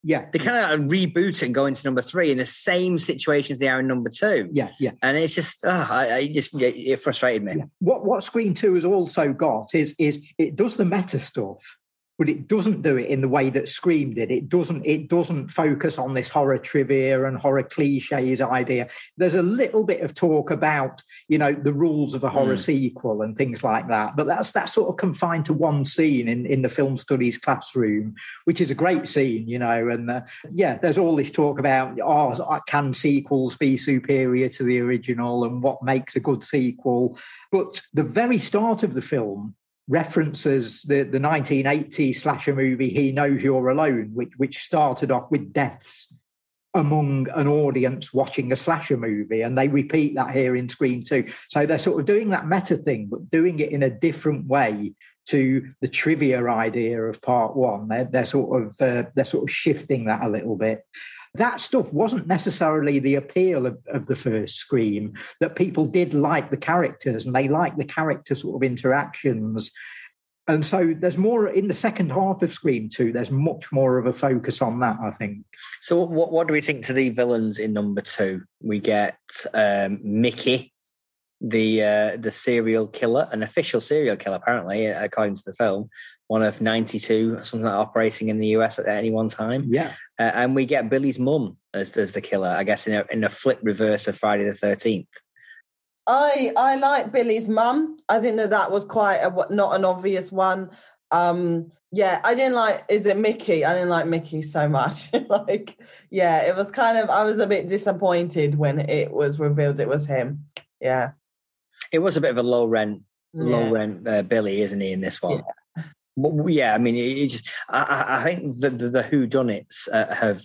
Yeah.
They kind of reboot and go into number three in the same situations they are in number two.
Yeah, yeah.
And it's just, oh, I, I just, it frustrated me.
Yeah. What what Scream Two has also got is is it does the meta stuff but it doesn't do it in the way that Scream did. It doesn't. It doesn't focus on this horror trivia and horror cliches idea. There's a little bit of talk about you know the rules of a horror mm. sequel and things like that, but that's that's sort of confined to one scene in in the film studies classroom, which is a great scene, you know. And uh, yeah, there's all this talk about oh, can sequels be superior to the original and what makes a good sequel? But the very start of the film references the, the 1980 slasher movie He Knows You're Alone, which, which started off with deaths among an audience watching a slasher movie. And they repeat that here in Scream 2. So they're sort of doing that meta thing, but doing it in a different way to the trivia idea of part one. They're, they're sort of uh, they're sort of shifting that a little bit that stuff wasn't necessarily the appeal of, of the first Scream, that people did like the characters and they liked the character sort of interactions. And so there's more in the second half of Scream 2, there's much more of a focus on that, I think.
So, what, what do we think to the villains in number two? We get um, Mickey, the uh, the serial killer, an official serial killer, apparently, according to the film, one of 92 something like operating in the US at any one time.
Yeah.
Uh, and we get Billy's mum as, as the killer, I guess, in a, in a flip reverse of Friday the 13th.
I I like Billy's mum. I think that that was quite a not an obvious one. Um yeah, I didn't like is it Mickey? I didn't like Mickey so much. like yeah, it was kind of I was a bit disappointed when it was revealed it was him. Yeah.
It was a bit of a low rent low yeah. rent uh, Billy, isn't he in this one? Yeah. Well, yeah, I mean, it, just I, I, think the the, the who done it's uh, have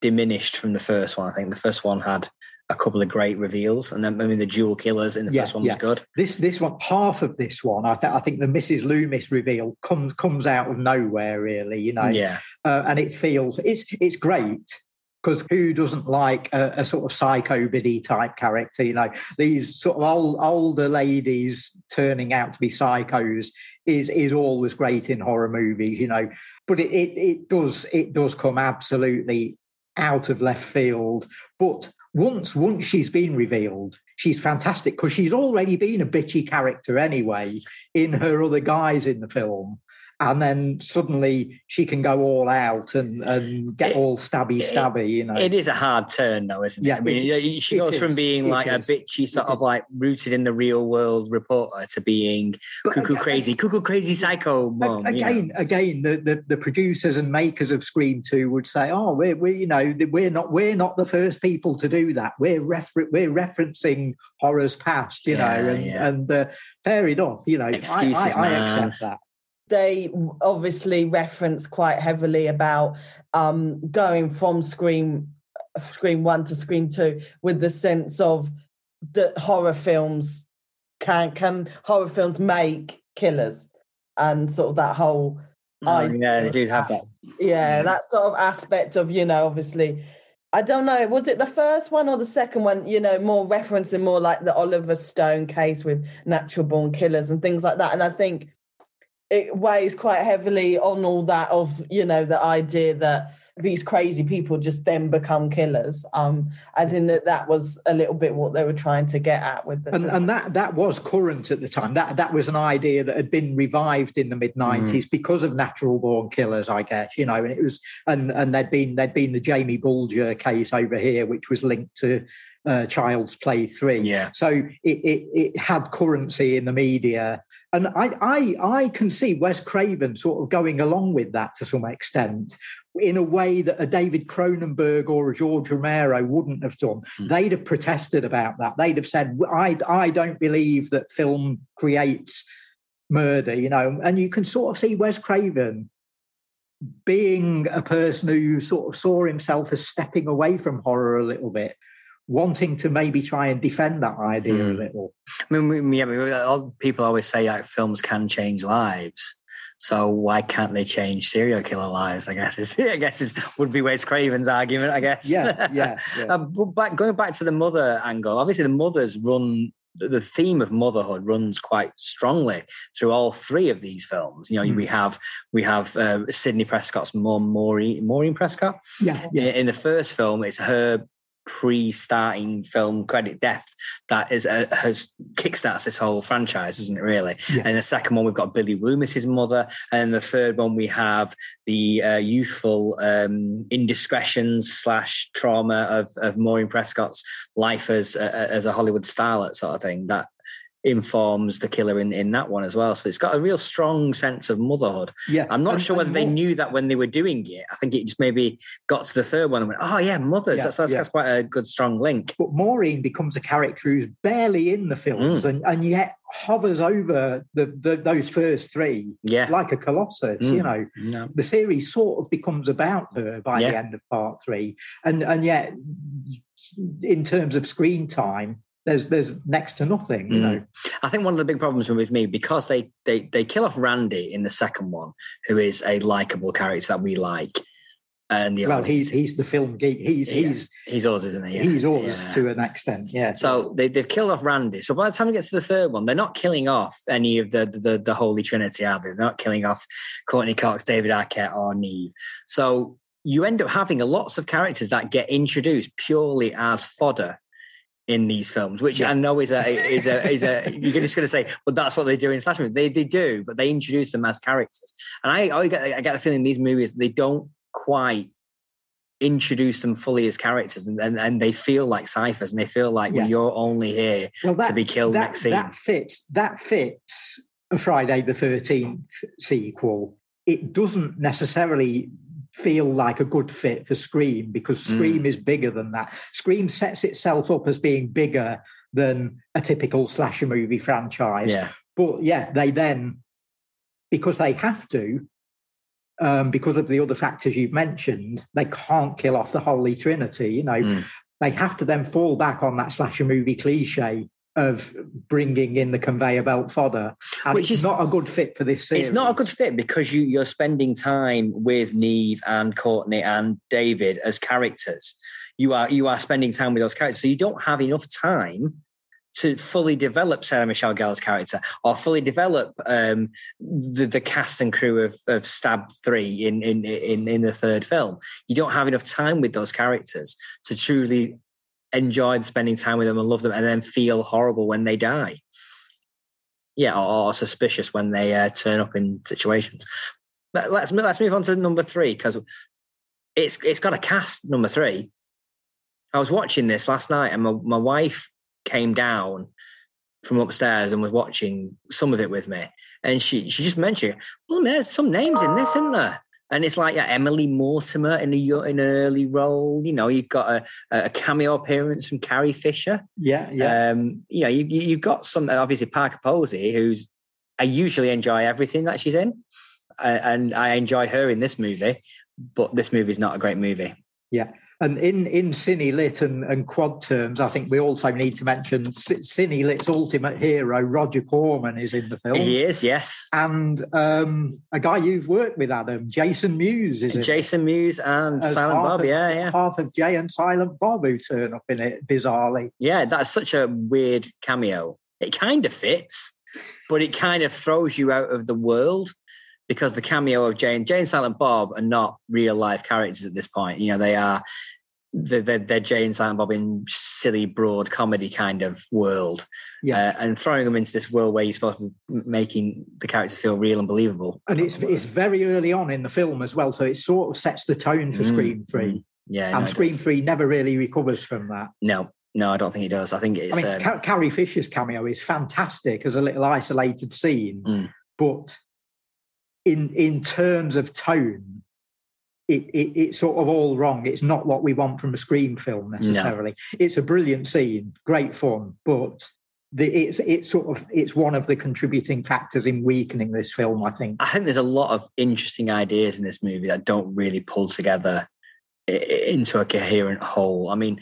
diminished from the first one. I think the first one had a couple of great reveals, and then I mean the dual killers in the yeah, first one yeah. was good.
This this one, half of this one, I think I think the Mrs. Loomis reveal comes comes out of nowhere, really. You know,
yeah,
uh, and it feels it's it's great because who doesn't like a, a, sort of psycho biddy type character? You know, these sort of old, older ladies turning out to be psychos is is always great in horror movies. You know, but it it, it does it does come absolutely out of left field. But once once she's been revealed, she's fantastic because she's already been a bitchy character anyway in her other guys in the film and then suddenly she can go all out and, and get it, all stabby stabby. You know,
it is a hard turn, though, isn't it? Yeah, I mean, it, she goes from being like a bitchy sort of like rooted in the real world reporter to being but cuckoo again, crazy, cuckoo crazy psycho mom.
Again,
you know?
again, the, the, the producers and makers of Scream Two would say, "Oh, we're we you know we're not we're not the first people to do that. We're refer- we're referencing horrors past, you yeah, know, and yeah. and uh, fair enough. You know,
Excuses, I, I, I accept
that."
They obviously reference quite heavily about um, going from screen Scream One to Scream Two with the sense of that horror films can can horror films make killers and sort of that whole
oh, yeah they do have that
yeah that sort of aspect of you know obviously I don't know. Was it the first one or the second one? You know, more referencing more like the Oliver Stone case with natural born killers and things like that. And I think it weighs quite heavily on all that of you know the idea that these crazy people just then become killers um i think that that was a little bit what they were trying to get at with the
and, and that that was current at the time that that was an idea that had been revived in the mid 90s mm. because of natural born killers i guess you know and it was and and there'd been there'd been the jamie bulger case over here which was linked to uh, Child's Play 3.
Yeah.
So it, it, it had currency in the media and I, I, I can see Wes Craven sort of going along with that to some extent in a way that a David Cronenberg or a George Romero wouldn't have done. Mm. They'd have protested about that. They'd have said, I, I don't believe that film creates murder, you know. And you can sort of see Wes Craven being a person who sort of saw himself as stepping away from horror a little bit wanting to maybe try and defend that idea mm. a hmm. little.
I mean, yeah, people always say like films can change lives. So why can't they change serial killer lives? I guess is I guess is would be Wes Craven's argument. I guess.
Yeah, yeah. yeah. uh,
but back, going back to the mother angle, obviously the mothers run the theme of motherhood runs quite strongly through all three of these films. You know, mm. we have we have uh, Sidney Prescott's mum, Maureen, Maureen Prescott.
Yeah, yeah.
In the first film, it's her pre-starting film credit death that is uh, has kickstarts this whole franchise, isn't it? Really. Yeah. And the second one we've got Billy Loomis's mother, and the third one we have the uh, youthful um, indiscretions slash trauma of of Maureen Prescott's life as uh, as a Hollywood starlet, sort of thing. That informs the killer in, in that one as well. So it's got a real strong sense of motherhood.
Yeah.
I'm not and, sure whether they knew that when they were doing it. I think it just maybe got to the third one and went, oh, yeah, mothers. Yeah, that's, that's, yeah. that's, quite a good, strong link.
But Maureen becomes a character who's barely in the films mm. and, and yet hovers over the, the, those first three
yeah.
like a colossus. Mm. You know, no. the series sort of becomes about her by yeah. the end of part three. And, and yet, in terms of screen time, there's there's next to nothing you mm. know?
I think one of the big problems with me because they they they kill off randy in the second one who is a likable character that we like and
well he's he's the film geek. He's yeah. he's
he's ours isn't he?
he's ours yeah. to an extent yeah.
So they, they've killed off randy. So by the time we get to the third one they're not killing off any of the the, the holy trinity are they? They're not killing off Courteney cox david arquette or neve. So you end up having lots of characters that get introduced purely as fodder in these films, which yeah. I know is a is a is a you're just going to say, well, that's what they do in slash movies. They they do, but they introduce them as characters, and I I get I get the feeling these movies they don't quite introduce them fully as characters, and and, and they feel like ciphers, and they feel like yeah. well, you're only here well, that, to be killed
that,
next scene.
That fits. That fits a Friday the Thirteenth sequel. It doesn't necessarily feel like a good fit for Scream because Scream mm. is bigger than that. Scream sets itself up as being bigger than a typical slasher movie franchise.
Yeah.
But yeah, they then, because they have to, um, because of the other factors you've mentioned, they can't kill off the Holy Trinity. You know, mm. they have to then fall back on that slasher movie cliche of bringing in the conveyor belt fodder, and
Which is-
not a good fit for this series.
It's not a good fit because you, you're spending time with Neve and Courteney and David as characters. You are you are spending time with those characters, so you don't have enough time to fully develop Sarah Michelle Gellar's character or fully develop um, the, the cast and crew of, of Stab Three in, in in in the third film. You don't have enough time with those characters to truly enjoy spending time with them and love them, and then feel horrible when they die. Yeah, or, or suspicious when they uh, turn up in situations. But let's let's move on to number three because it's it's got a cast number three. I was watching this last night, and my, my wife came down from upstairs and was watching some of it with me, and she she just mentioned, "Well, there's some names in this, isn't there?" And it's like yeah, Emily Mortimer in a in an early role. You know, you've got a, a cameo appearance from Carrie Fisher.
Yeah, yeah.
Um, you know, you, you- you've got some obviously Parker Posey, who's I usually enjoy everything that she's in, uh, and I enjoy her in this movie. But this movie is not a great movie.
And in in cine lit and, and quad terms, I think we also need to mention cine lit's ultimate hero, Roger Corman, is in the film,
He is, yes.
and um, a guy you've worked with, Adam, Jason Mewes, is it.
Jason Mewes and
As
Silent Bob.
of-
Yeah, yeah,
half of Jay and Silent Bob who turn up in it bizarrely.
yeah. That's such a weird cameo. It kind of fits, but it kind of throws you out of the world because the cameo of Jay, and Silent Bob are not real life characters at this point. You know, they are they're, they're, they're Jay Silent Bob in silly, broad comedy kind of world.
Yeah.
Uh, and throwing them into this world where you're supposed to be making the characters feel real and believable.
And it's it's very early on in the film as well, so it sort of sets the tone for
Mm,
Scream Three.
Yeah. no,
and
it
Scream. Three never really recovers from that.
No, no, I don't think it does. I think it's.
I mean,
um,
Carrie Fisher's cameo is fantastic as a little isolated scene,
Mm.
but in in terms of tone, it, it it's sort of all wrong. It's not what we want from a Scream film necessarily. It's a brilliant scene, great fun, but the, it's it's sort of it's one of the contributing factors in weakening this film. I think.
I think there's a lot of interesting ideas in this movie that don't really pull together into a coherent whole. I mean,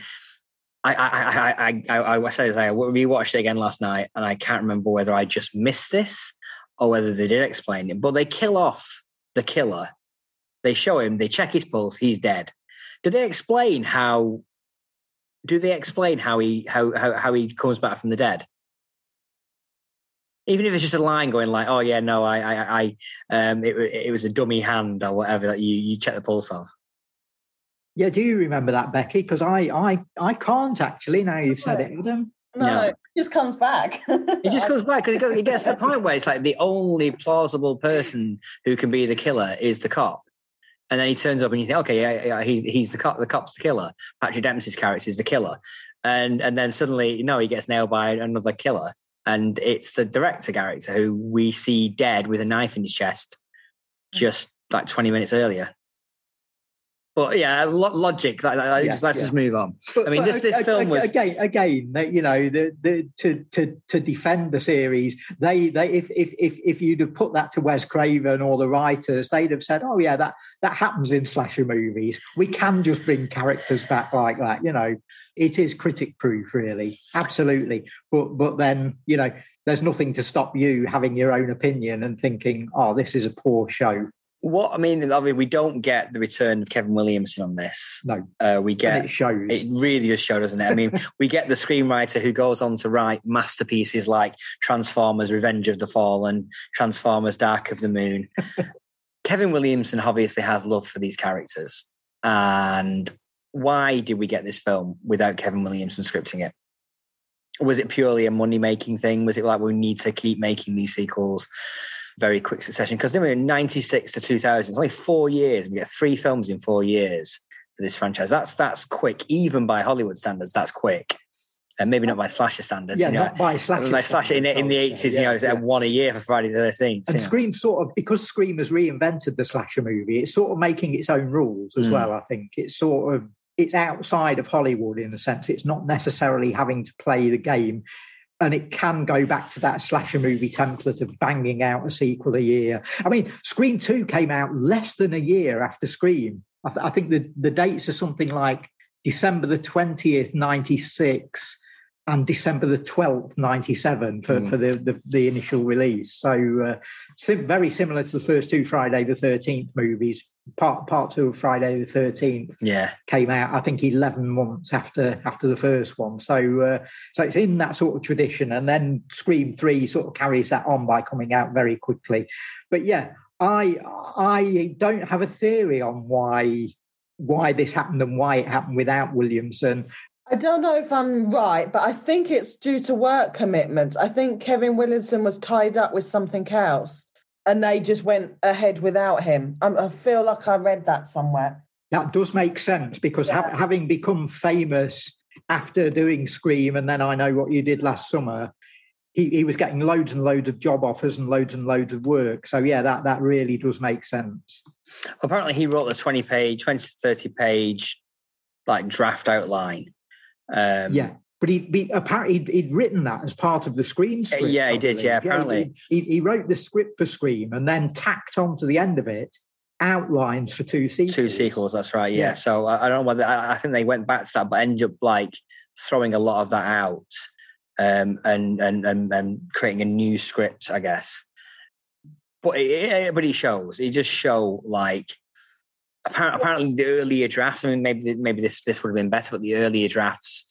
I I I I I, I said I rewatched it again last night, and I can't remember whether I just missed this or whether they did explain it. But they kill off the killer. They show him. They check his pulse. He's dead. Do they explain how? Do they explain how he how how, how he comes back from the dead? Even if it's just a line going like, "Oh yeah, no, I, I, I um, it, it was a dummy hand or whatever that you you check the pulse of."
Yeah, do you remember that, Becky? Because I I I can't actually. Now you've said it, Adam.
No,
No.
it just comes back.
It just comes back because it gets to the point where it's like the only plausible person who can be the killer is the cop. And then he turns up and you think, okay, yeah, yeah he's he's the cop. The cop's the killer. Patrick Dempsey's character is the killer, and and then suddenly, no, he gets nailed by another killer, and it's the director character who we see dead with a knife in his chest, mm. just like twenty minutes earlier. But yeah, lo- logic.
Yeah,
just, let's
yeah.
just move on.
But,
I mean, this- this film was-
again, again, you know, the, the to to to defend the series. They they if if if if you'd have put that to Wes Craven or the writers, they'd have said, "Oh yeah, that that happens in slasher movies. We can just bring characters back like that." You know, it is critic proof, really, absolutely. But but then you know, there's nothing to stop you having your own opinion and thinking, "Oh, this is a poor show."
What I mean, I mean, we don't get the return of Kevin Williamson on this.
No,
Uh, we
and
get
it shows.
it really does show, doesn't it? I mean, we get the screenwriter who goes on to write masterpieces like Transformers: Revenge of the Fallen, Transformers: Dark of the Moon. Kevin Williamson obviously has love for these characters, and why did we get this film without Kevin Williamson scripting it? Was it purely a money making thing? Was it like we need to keep making these sequels? Very quick succession because they were in 96 to 2000 it's only four years we get three films in four years for this franchise that's that's quick even by hollywood standards that's quick and maybe not by slasher standards
yeah,
you know
not by slasher.
like slasher in, in the
standards, I would
80s
say.
you know
Yeah,
it's
yeah.
one a year for friday the 13th
And
you know.
Scream sort of because Scream has reinvented the slasher movie, it's sort of making its own rules as
Mm.
well. I think it's sort of it's outside of Hollywood in a sense. It's not necessarily having to play the game. And it can go back to that slasher movie template of banging out a sequel a year. I mean, Scream 2 came out less than a year after Scream. I, th- I think the, the dates are something like December the 20th, 96, and December the 12th, 97 for,
Mm.
for the, the, the initial release. So uh, sim- very similar to the first two Friday the 13th movies. Part part two of Friday the 13th
Yeah.
came out, I think, 11 months after after the first one. So uh, so it's in that sort of tradition. And then Scream 3 sort of carries that on by coming out very quickly. But yeah, I I don't have a theory on why why this happened and why it happened without Williamson.
I don't know if I'm right, but I think it's due to work commitments. I think Kevin Williamson was tied up with something else and they just went ahead without him. I, I feel like I read that somewhere.
That does make sense because
Yeah.
ha- having become famous after doing Scream and then I Know What You Did Last Summer, he, he was getting loads and loads of job offers and loads and loads of work. So yeah, that that really does make sense.
Apparently, he wrote the 20 page, 20 to 30 page like draft outline. Um,
yeah. But he, he apparently he'd, he'd written that as part of the Scream script.
yeah, he did, yeah, apparently.
he, he, he wrote the script for Scream and then tacked on to the end of it outlines for two sequels.
Two sequels, that's right. Yeah.
Yeah.
So I, I don't know whether I, I think they went back to that, but ended up like throwing a lot of that out um, and, and and and creating a new script, I guess. But it, it, but he shows. He just show like apparently, apparently the earlier drafts. I mean, maybe maybe this this would have been better, but the earlier drafts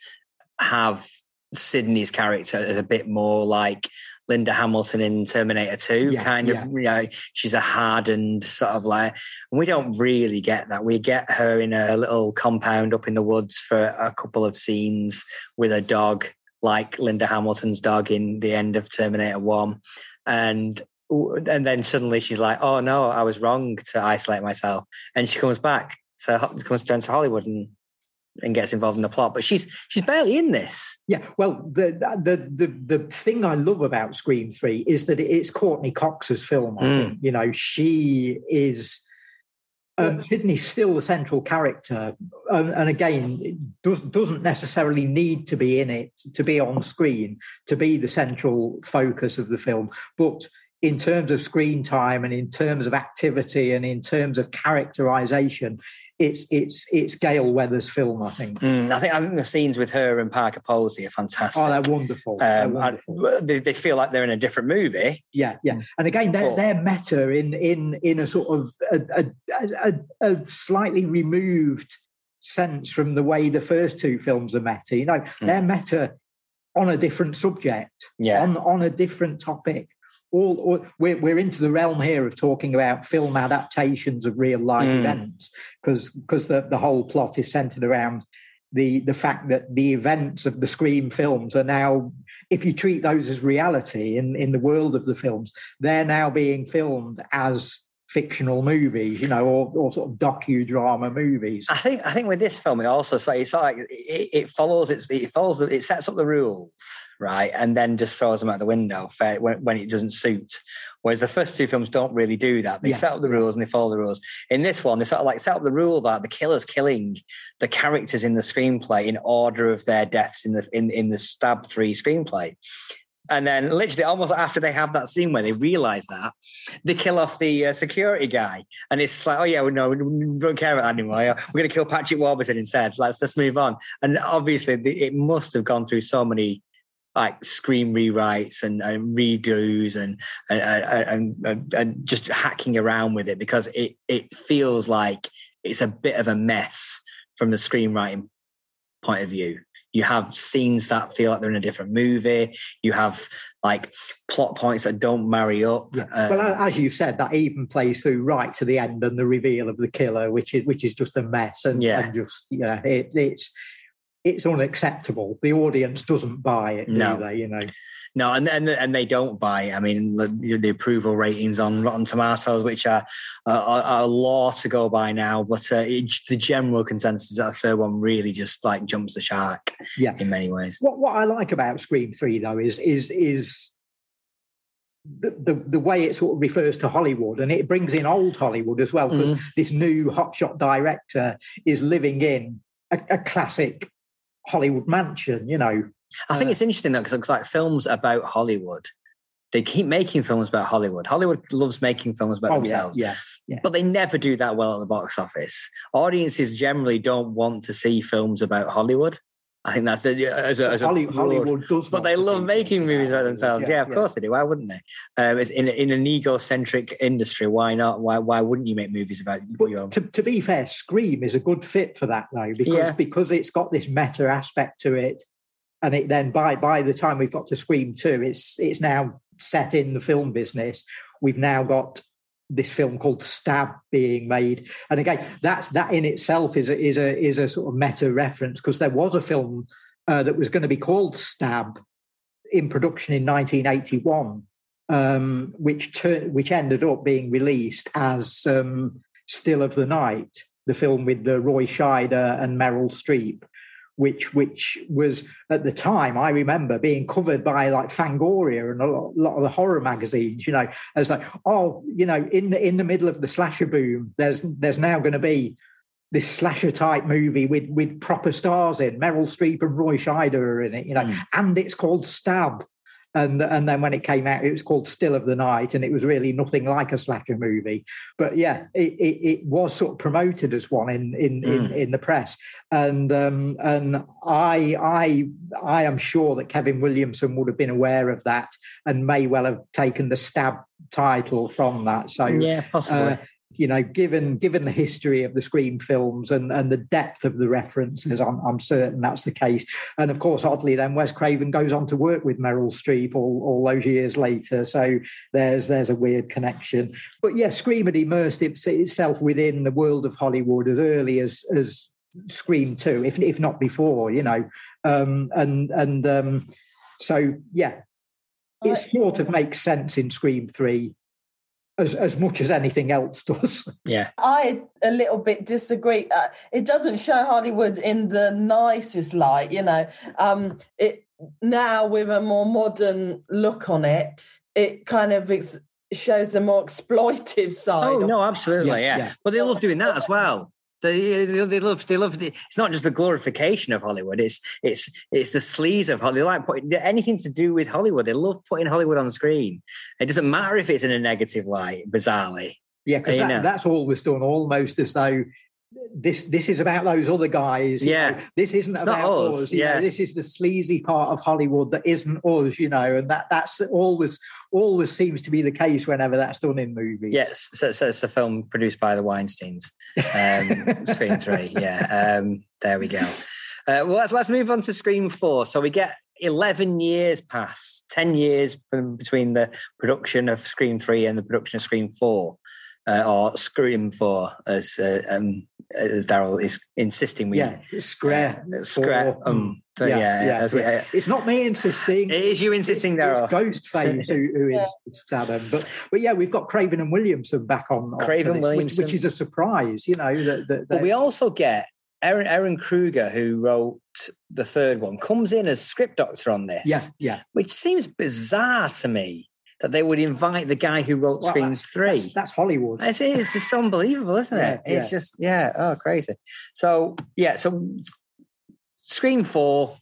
have Sidney's character as a bit more like Linda Hamilton in Terminator 2,
Yeah,
kind of,
yeah.
you know, she's a hardened sort of like, and we don't really get that. We get her in a little compound up in the woods for a couple of scenes with a dog, like Linda Hamilton's dog in the end of Terminator 1. And and then suddenly she's like, "Oh no, I was wrong to isolate myself," and she comes back to comes down to Hollywood and and gets involved in the plot. But she's she's barely in this.
Yeah, well, the the the the thing I love about Scream Three is that it's Courteney Cox's film. I
Mm.
think you know she is. Um, Sydney's still the central character, um, and again, it does, doesn't necessarily need to be in it to be on screen to be the central focus of the film. But in terms of screen time and in terms of activity and in terms of characterization, it's it's it's Gale Weathers' film. I think.
Mm, I think I think the scenes with her and Parker Posey are fantastic.
Oh, they're wonderful. They're
um, and
wonderful.
they, they feel like they're in a different movie.
Yeah, yeah, and again, they're they're meta in in in a sort of a, a, a, a slightly removed sense from the way the first two films are meta. You know, they're meta on a different subject,
Yeah,
on on a different topic. All, all we're we're into the realm here of talking about film adaptations of real life
Mm.
events because because the the whole plot is centered around the the fact that the events of the Scream films are now, if you treat those as reality in in the world of the films, they're now being filmed as fictional movies, you know, or, or sort of docudrama movies.
I think I think with this film, it also so it's like it, it follows it's it follows the, it sets up the rules right, and then just throws them out the window when when it doesn't suit. Whereas the first two films don't really do that. They
Yeah.
set up the rules and they follow the rules. In this one, they sort of like set up the rule that the killer's killing the characters in the screenplay in order of their deaths in the in, in the stab three screenplay. And then, literally, almost after they have that scene where they realize that, they kill off the uh, security guy, and it's like, oh yeah, no, we don't care about that anymore. We're going to kill Patrick Warburton instead. Let's just move on. And obviously, the, it must have gone through so many like screen rewrites and, and redos and and, and and and just hacking around with it because it it feels like it's a bit of a mess from the screenwriting point of view. You have scenes that feel like they're in a different movie. You have like plot points that don't marry up.
Yeah.
Um,
well, as you've said, that even plays through right to the end and the reveal of the killer, which is which is just a mess and,
Yeah.
and just you know it, it's it's unacceptable. The audience doesn't buy it, do
No.
they? You know,
No, and and and they don't buy. it. I mean, the, the approval ratings on Rotten Tomatoes, which are, are, are a law to go by now, but uh, it, the general consensus is that the third one really just like jumps the shark.
Yeah.
in many ways.
what what I like about Scream Three though is is is the, the the way it sort of refers to Hollywood and it brings in old Hollywood as well because this new hotshot director is living in a, a classic Hollywood mansion. You know,
I think
Uh,
it's interesting though because like films about Hollywood, they keep making films about Hollywood. Hollywood loves making films about
oh
themselves.
yeah, yeah.
But they never do that well at the box office. Audiences generally don't want to see films about Hollywood. I think that's a, as a, as a
Hollywood, Hollywood does,
but they love making movies about themselves. Yeah, yeah of
yeah.
course they do. Why wouldn't they? Um, it's in in an egocentric industry. Why not? Why why wouldn't you make movies about
But
your own?
to, to be fair, Scream is a good fit for that though, because
Yeah.
because it's got this meta aspect to it, and it then by by the time we've got to Scream two, it's it's now set in the film business. We've now got this film called Stab being made, and again, that's that in itself is a is a is a sort of meta reference because there was a film uh, that was going to be called Stab in production in 1981 um, which which ended up being released as um, Still of the Night, the film with the Roy Scheider and Meryl Streep, which which was at the time I remember being covered by like Fangoria and a lot, lot of the horror magazines. You know, as like oh, you know, in the in the middle of the slasher boom, there's there's now going to be this slasher type movie with with proper stars in Meryl Streep and Roy Scheider are in it. You know,
Mm.
and it's called Stab. And, and then when it came out, it was called Still of the Night, and it was really nothing like a slasher movie. But yeah, it, it, it was sort of promoted as one in in, in,
Mm.
in the press, and um, and I I I am sure that Kevin Williamson would have been aware of that and may well have taken the stab title from that. So
yeah, possibly.
uh, you know, given given the history of the Scream films and, and the depth of the references, I'm, I'm certain that's the case. And of course, oddly, then Wes Craven goes on to work with Meryl Streep all, all those years later. So there's there's a weird connection. But yeah, Scream had immersed itself within the world of Hollywood as early as as Scream Two, if if not before. You know, um, and and um, so yeah, it sort of makes sense in Scream Three. As, as much as anything else does.
yeah,
I a little bit disagree. Uh, it doesn't show Hollywood in the nicest light, you know. Um, it now with a more modern look on it, it kind of ex- shows a more exploitive side.
Oh
of-
no, absolutely,
Yeah,
yeah.
yeah.
But they love doing that as well. They, they, love they love the, it's not just the glorification of Hollywood. It's it's it's the sleaze of Hollywood. They like putting anything to do with Hollywood. They love putting Hollywood on screen. It doesn't matter if it's in a negative light. Bizarrely,
Yeah, because that, that's always done almost as though this this is about those other guys. you
Yeah.
know. this isn't
It's
about
us,
us. you know.
yeah.
this is the sleazy part of Hollywood that isn't us. You know, and that that's always always seems to be the case whenever that's done in movies.
yes. So, so it's a film produced by the Weinstein's. Um, Scream Three. Yeah. Um, there we go. Uh, well, let's let's move on to Scream Four. So we get eleven years pass, ten years from between the production of Scream Three and the production of Scream Four, uh, or Scream Four, as uh, um, as Daryl is insisting we.
yeah, it's Scrare.
Uh, Scrap.
Four.
Um, so
Yeah,
yeah,
yeah,
as we-
yeah. It's not me insisting.
it is you insisting,
it's,
Daryl.
it's Ghostface who, who
Yeah.
insists Adam. But but yeah, we've got Craven and Williamson back on. on
Craven
this, which-
Williamson.
which, is a surprise. You know that. that,
But we also get Ehren Ehren Kruger, who wrote the third one, comes in as script doctor on this.
yeah yeah.
which seems bizarre to me that they would invite the guy who wrote
Well,
Scream
that's-
Three.
That's, that's Hollywood.
It's, it's just unbelievable, isn't it?
Yeah,
It's just yeah, oh crazy. So yeah, so Scream Four,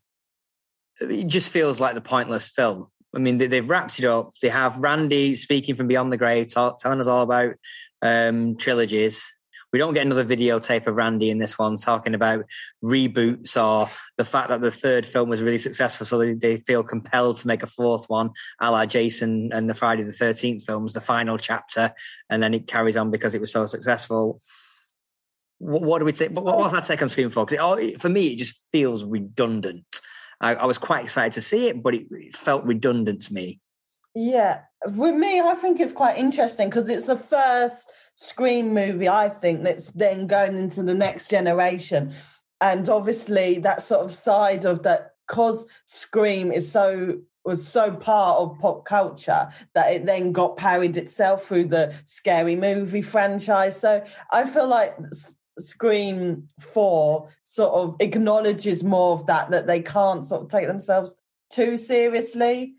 it just feels like the pointless film. I mean, they, they've wrapped it up. They have Randy speaking from beyond the grave, telling us all about um, trilogies. We don't get another videotape of Randy in this one talking about reboots or the fact that the third film was really successful, so they, they feel compelled to make a fourth one, a la Jason and the Friday the Thirteenth films, the final chapter, and then it carries on because it was so successful. What, what do we take? What, what's that take on Scream Four? 'Cause it, all- it- for me, it just feels redundant. I, I was quite excited to see it, but it, it felt redundant to me.
Yeah, with me, I think it's quite interesting because it's the first Scream movie I think that's then going into the next generation, and obviously that sort of side of that because Scream is so was so part of pop culture that it then got parried itself through the scary movie franchise. So I feel like Scream Four sort of acknowledges more of that that they can't sort of take themselves too seriously.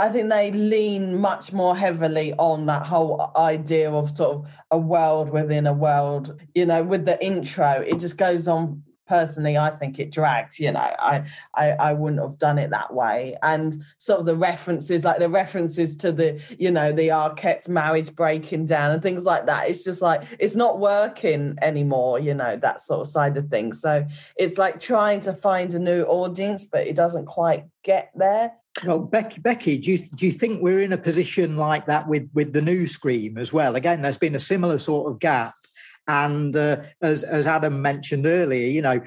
I think they lean much more heavily on that whole idea of sort of a world within a world. You know, with the intro, it just goes on personally, I think it dragged. You know, I, I I wouldn't have done it that way. And sort of the references, like the references to the, you know, the Arquette's marriage breaking down and things like that. It's just like it's not working anymore. You know, that sort of side of things. So it's like trying to find a new audience, but it doesn't quite get there.
Well, Becky, Becky, do you do you think we're in a position like that with with the new Scream as well? Again, there's been a similar sort of gap, and uh, as as Adam mentioned earlier, you know,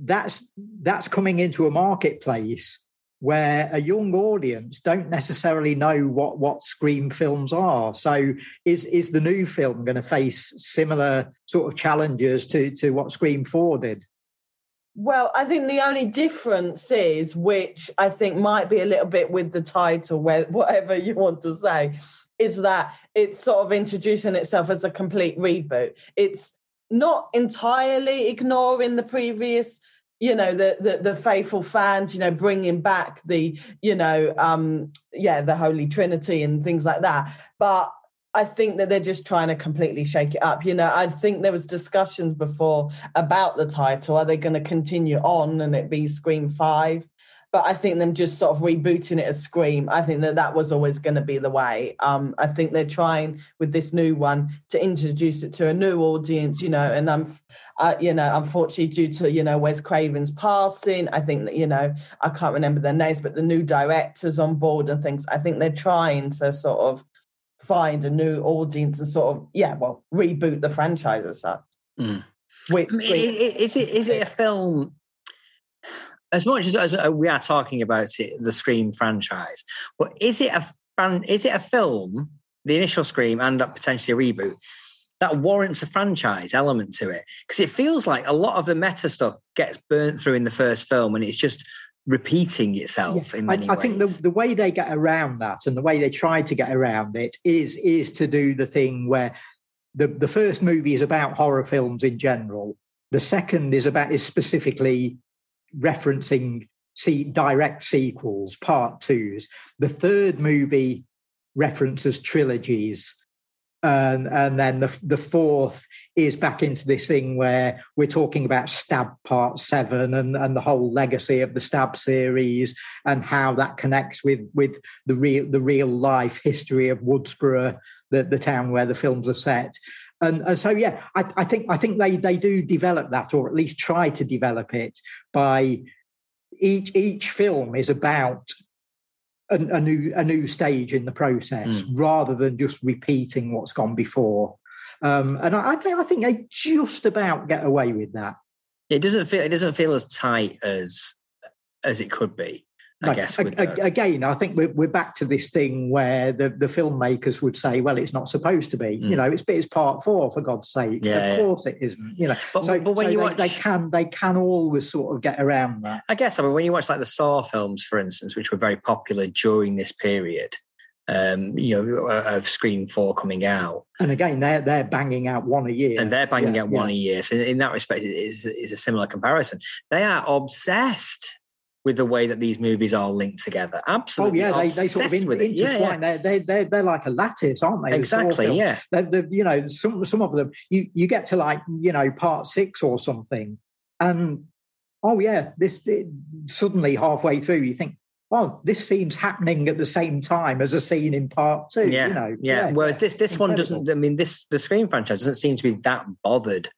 that's that's coming into a marketplace where a young audience don't necessarily know what what Scream films are. So, is is the new film going to face similar sort of challenges to to what Scream Four did?
Well, I think the only difference is, which I think might be a little bit with the title, where whatever you want to say, is that it's sort of introducing itself as a complete reboot. It's not entirely ignoring the previous you know the, the the faithful fans you know bringing back the you know um yeah the holy trinity and things like that but I think that they're just trying to completely shake it up. You know, I think there was discussions before about the title. Are they going to continue on and it be Scream Five? But I think them just sort of rebooting it as Scream. I think that that was always going to be the way. Um, I think they're trying with this new one to introduce it to a new audience. You know, and I'm, uh, you know, unfortunately due to you know Wes Craven's passing, I think that you know I can't remember their names, but the new directors on board and things. I think they're trying to sort of find a new audience and sort of yeah, well, reboot the franchise as such.
Mm. Which, I mean, is it is it a film? As much as, as uh, we are talking about it, the Scream franchise, but is it a is it a film, the initial Scream, and potentially a reboot that warrants a franchise element to it? Because it feels like a lot of the meta stuff gets burnt through in the first film, and it's just repeating itself yeah. in many
I,
I
think the, the way they get around that and the way they try to get around it is is to do the thing where the, the first movie is about horror films in general. The second is about is specifically referencing see direct sequels, part twos. The third movie references trilogies and and then the the fourth is back into this thing where we're talking about stab part seven and and the whole legacy of the stab series and how that connects with with the real the real life history of woodsboro the, the town where the films are set. And, and so yeah I, I think i think they they do develop that or at least try to develop it by each each film is about a, a, new a new stage in the process mm. rather than just repeating what's gone before. Um, and I, I, think I think they just about get away with that.
It doesn't feel it doesn't feel as tight as as it could be. I guess. The...
Again, I think we're, we're back to this thing where the, the filmmakers would say, well, it's not supposed to be. Mm. You know, it's, it's part four, for God's sake. Yeah, of course it isn't. You know,
but, so, but when so you
they,
watch...
they can they can always sort of get around that.
I guess. I mean, when you watch like the Saw films, for instance, which were very popular during this period, um, you know, of Scream Four coming out.
And again, they're they're banging out one a year,
and they're banging yeah, out one a year. So in that respect, it is is a similar comparison. They are obsessed with the way that these movies are linked together. Absolutely.
Oh yeah, they, they sort of in, intertwine. Yeah, yeah. They're, they they're, they're like a lattice, aren't they?
Exactly. Yeah.
They're, they're, you know, some some of them you you get to like you know part six or something, and oh yeah, this it, suddenly halfway through you think. well, this scene's happening at the same time as a scene in part two.
Yeah,
you know,
yeah. yeah Whereas this this incredible. one doesn't. I mean, this the Scream franchise doesn't seem to be that bothered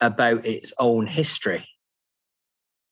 about its own history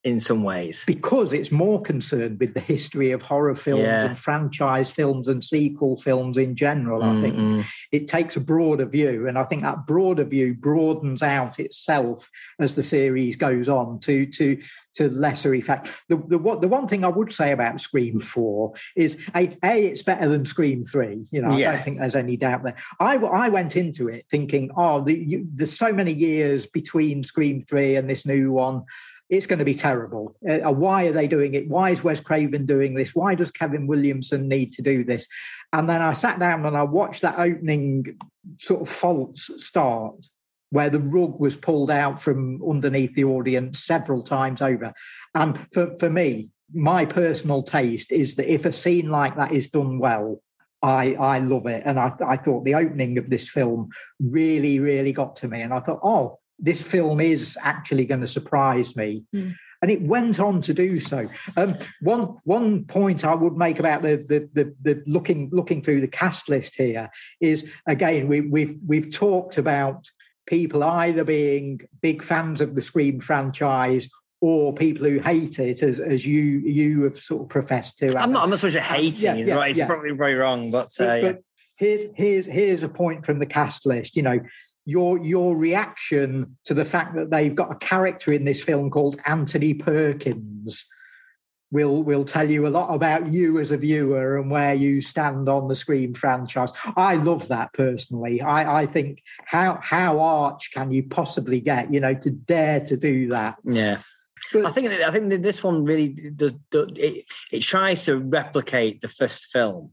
in some ways
because it's more concerned with the history of horror films yeah. and franchise films and sequel films in general mm-hmm. i think mm-hmm. it takes a broader view and i think that broader view broadens out itself as the series goes on to to to lesser effect the the, what, the one thing i would say about scream 4 is a, a it's better than scream 3 you know yeah. i don't think there's any doubt there i i went into it thinking oh the, you, there's so many years between scream 3 and this new one it's going to be terrible. Uh, why are they doing it? Why is Wes Craven doing this? Why does Kevin Williamson need to do this? And then I sat down and I watched that opening sort of false start where the rug was pulled out from underneath the audience several times over. And for, for me, my personal taste is that if a scene like that is done well, I, I love it. And I, I thought the opening of this film really, really got to me. And I thought, oh, this film is actually going to surprise me. Mm. And it went on to do so. Um, one one point I would make about the, the the, the looking looking through the cast list here is again we, we've we've talked about people either being big fans of the Scream franchise or people who hate it, as, as you you have sort of professed to.
I'm not. I'm not so much hating. yeah, yeah, right. It's yeah. probably very wrong, but, uh, but
here's here's here's a point from the cast list. You know, your your reaction to the fact that they've got a character in this film called Anthony Perkins will will tell you a lot about you as a viewer and where you stand on the Scream franchise. I love that personally. I, I think how how arch can you possibly get, you know, to dare to do that?
Yeah. But, I think I think this one really does. It, it tries to replicate the first film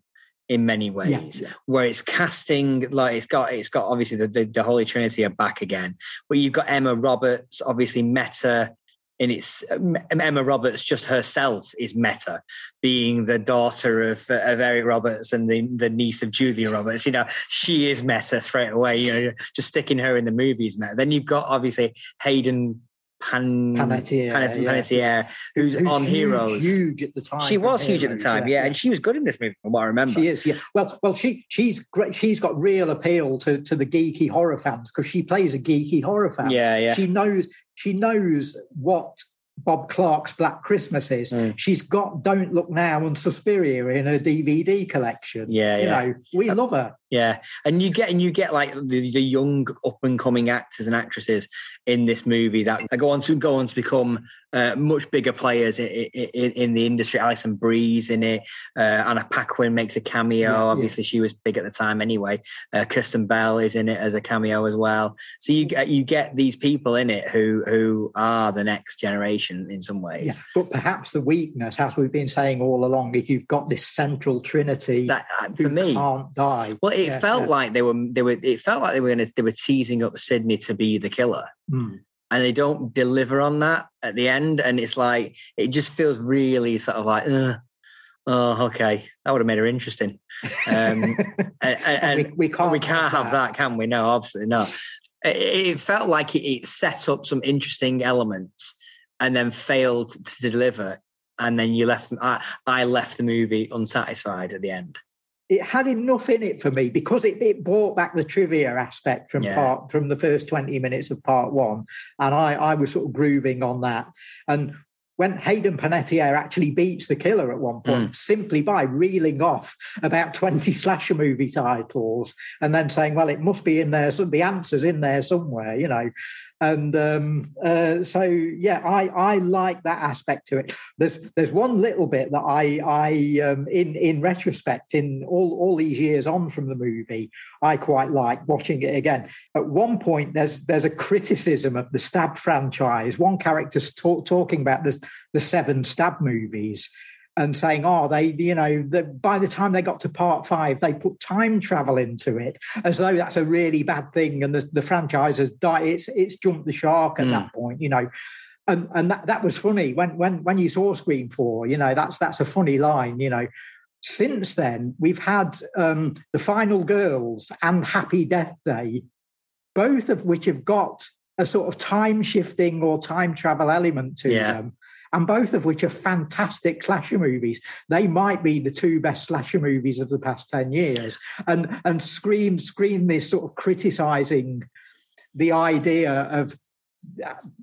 in many ways. yeah, where it's casting like it's got it's got obviously the, the, the holy trinity are back again. But you've got emma roberts obviously meta in its emma roberts just herself is meta being the daughter of, of eric roberts and the, the niece of julia roberts. You know she is meta straight away you know just sticking her in the movies meta. Then you've got obviously hayden Pan, Panettiere, Panettiere, yeah. who's, who's, on huge, Heroes.
Huge at the time.
She was huge Heroes, at the time, yeah, yeah, and she was good in this movie, from what I remember.
She is, yeah. Well, well, she she's great. She's got real appeal to to the geeky horror fans because she plays a geeky horror fan.
Yeah, yeah.
She knows she knows what Bob Clark's Black Christmas is. Mm. She's got Don't Look Now and Suspiria in her DVD collection.
Yeah,
you
yeah.
know, we love her.
Yeah, and you get and you get like the, the young up and coming actors and actresses in this movie that go on to go on to become uh, much bigger players in, in, in, the industry. Alison Brie's in it. Uh, Anna Paquin makes a cameo. Yeah, Obviously, yeah. she was big at the time anyway. Uh, Kristen Bell is in it as a cameo as well. So you get you get these people in it who who are the next generation in some ways. Yeah,
but perhaps the weakness, as we've been saying all along, is you've got this central trinity that uh, for me can't die.
Well, it felt like they were they were. It felt like they were going to they were teasing up Sidney to be the killer.
Mm
and they don't deliver on that at the end. And it's like it just feels really sort of like, oh, okay, that would have made her interesting. Um, and, and we, we, can't, we can't have, have that. that. can we? No, absolutely not. It, it felt like it, it, set up some interesting elements and then failed to deliver. And then you left. I, I left the movie unsatisfied at the end
it had enough in it for me because it, it brought back the trivia aspect from yeah. part from the first 20 minutes of part one and I, I was sort of grooving on that and when Hayden Panettiere actually beats the killer at one point mm. simply by reeling off about 20 slasher movie titles and then saying, well, it must be in there, so the answer's in there somewhere, you know. And um, uh, so, yeah, I, I like that aspect to it. There's there's one little bit that I I um, in in retrospect, in all all these years on from the movie, I quite like watching it again. At one point, there's there's a criticism of the Stab franchise. One character's talk, talking about the the seven Stab movies, and saying, oh, they, you know, the, by the time they got to part five, they put time travel into it as though that's a really bad thing. And the, the franchise has died. It's, it's jumped the shark at mm. that point, you know. And, and that, that was funny when, when, when you saw Scream 4, you know, that's, that's a funny line, you know. Since then, we've had um, The Final Girls and Happy Death Day, both of which have got a sort of time shifting or time travel element to yeah. them and both of which are fantastic slasher movies. They might be the two best slasher movies of the past 10 years. And and Scream Scream is sort of criticizing the idea of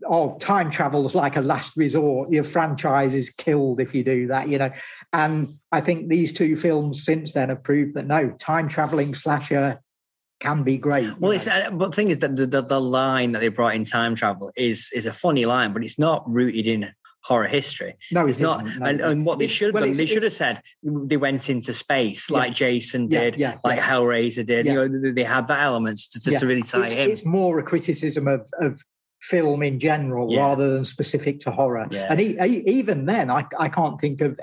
oh, time travel is like a last resort. Your franchise is killed if you do that, you know. And I think these two films since then have proved that no, time traveling slasher can be great.
Well, it's uh, but the thing is that the, the, the line that they brought in time travel is is a funny line, but it's not rooted in horror history.
No,
it's not. No, and, and, what they should well, have done, they should have said they went into space like Jason did, yeah, yeah, like yeah. Hellraiser did. You know, they had that elements to, to, to really tie
it's,
in.
It's more a criticism of, of film in general rather than specific to horror. And he, he, even then, I, I can't think of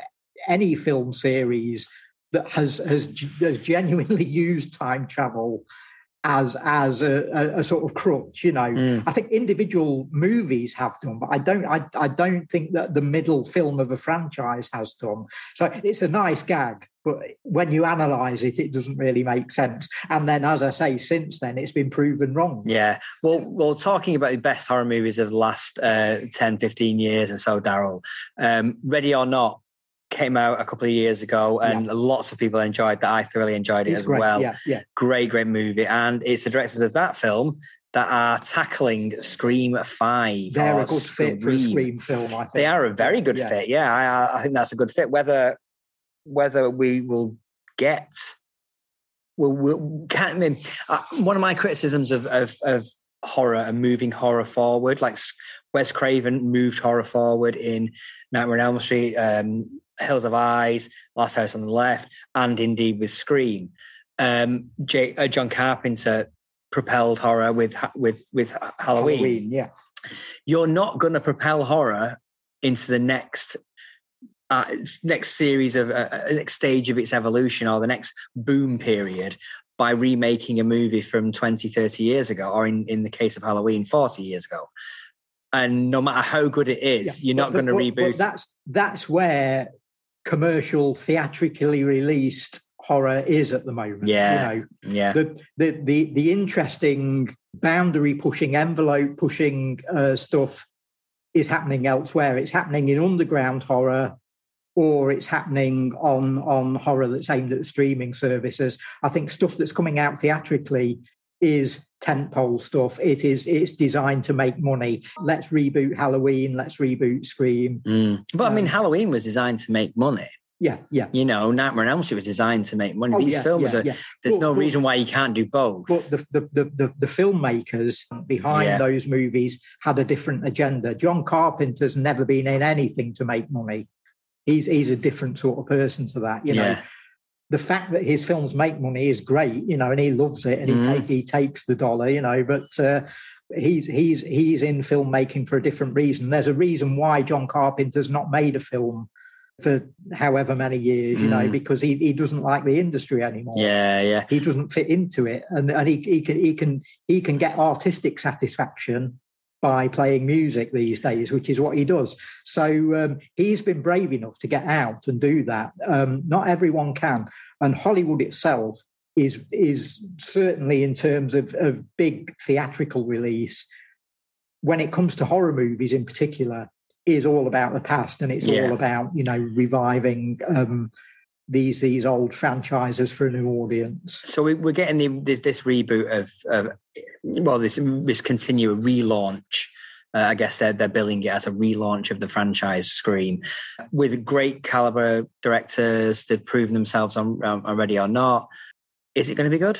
any film series that has, has, has genuinely used time travel as as a, a, sort of crutch. You know, mm. I think individual movies have done, but I don't. I, I don't think that the middle film of a franchise has done. So it's a nice gag, but when you analyze it, it doesn't really make sense. And then, as I say, since then, it's been proven wrong.
Yeah. Well, well, talking about the best horror movies of the last uh, 10, 15 years or so, Daryl, um, Ready or Not came out a couple of years ago and yeah. lots of people enjoyed that. I thoroughly enjoyed it
it's
as
great.
well.
Yeah, yeah.
Great, great movie. And it's the directors of that film that are tackling Scream 5.
They're a good Scream. fit for a Scream film, I think.
They are a very good yeah. fit. Yeah, I, I think that's a good fit. Whether whether we will get we'll, we'll can't, I mean, uh, one of my criticisms of, of, of horror and moving horror forward, like Wes Craven moved horror forward in Nightmare on Elm Street, um, Hills Have Eyes, Last House on the Left, and indeed with Scream. Um, J, uh, John Carpenter propelled horror with with with Halloween.
Halloween yeah,
you're not going to propel horror into the next uh, next series of uh, uh, next stage of its evolution or the next boom period by remaking a movie from 20 30 years ago or in, in the case of halloween 40 years ago and no matter how good it is yeah, you're not going to reboot
that's that's where commercial theatrically released horror is at the moment
yeah
you know.
yeah.
The the the, the interesting boundary pushing envelope pushing uh, stuff is happening elsewhere. It's happening in underground horror or it's happening on on horror that's aimed at streaming services. I think stuff that's coming out theatrically is tentpole stuff. It is it's designed to make money. Let's reboot Halloween. Let's reboot Scream.
Mm. But um, I mean, um, Halloween was designed to make money.
Yeah, yeah.
You know, Nightmare on Elm Street was designed to make money. Oh, These
yeah,
films
yeah,
are.
Yeah.
There's
but,
no
but,
reason why you can't do both.
But the the the, the, the filmmakers behind those movies had a different agenda. John Carpenter's never been in anything to make money he's he's a different sort of person to that. You know. The fact that his films make money is great. You know, and he loves it, and he mm. take he takes the dollar. You know, but. Uh, he's he's he's in filmmaking for a different reason. There's a reason why John Carpenter's not made a film for however many years, you mm. know, because he, he doesn't like the industry anymore.
Yeah, yeah.
He doesn't fit into it, and and he, he can he can he can get artistic satisfaction by playing music these days, which is what he does. So um, he's been brave enough to get out and do that. Um, not everyone can, and Hollywood itself is is certainly in terms of, of big theatrical release. When it comes to horror movies, in particular, is all about the past, and it's yeah. all about you know reviving um, these these old franchises for a new audience.
So we, are getting the, this, this reboot of, of, well, this this continual relaunch. Uh, I guess they're, they're billing it as a relaunch of the franchise Scream with great caliber directors that prove themselves on, um, Ready or Not. Is it going to be good?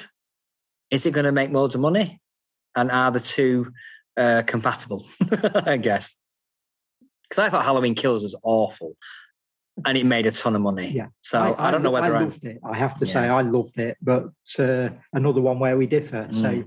Is it going to make loads of money? And are the two uh, compatible? I guess because I thought Halloween Kills was awful and it made a ton of money.
Yeah.
So I, I don't know whether
I loved it. I have to yeah. say I loved it, but uh, another one where we differ. Mm. So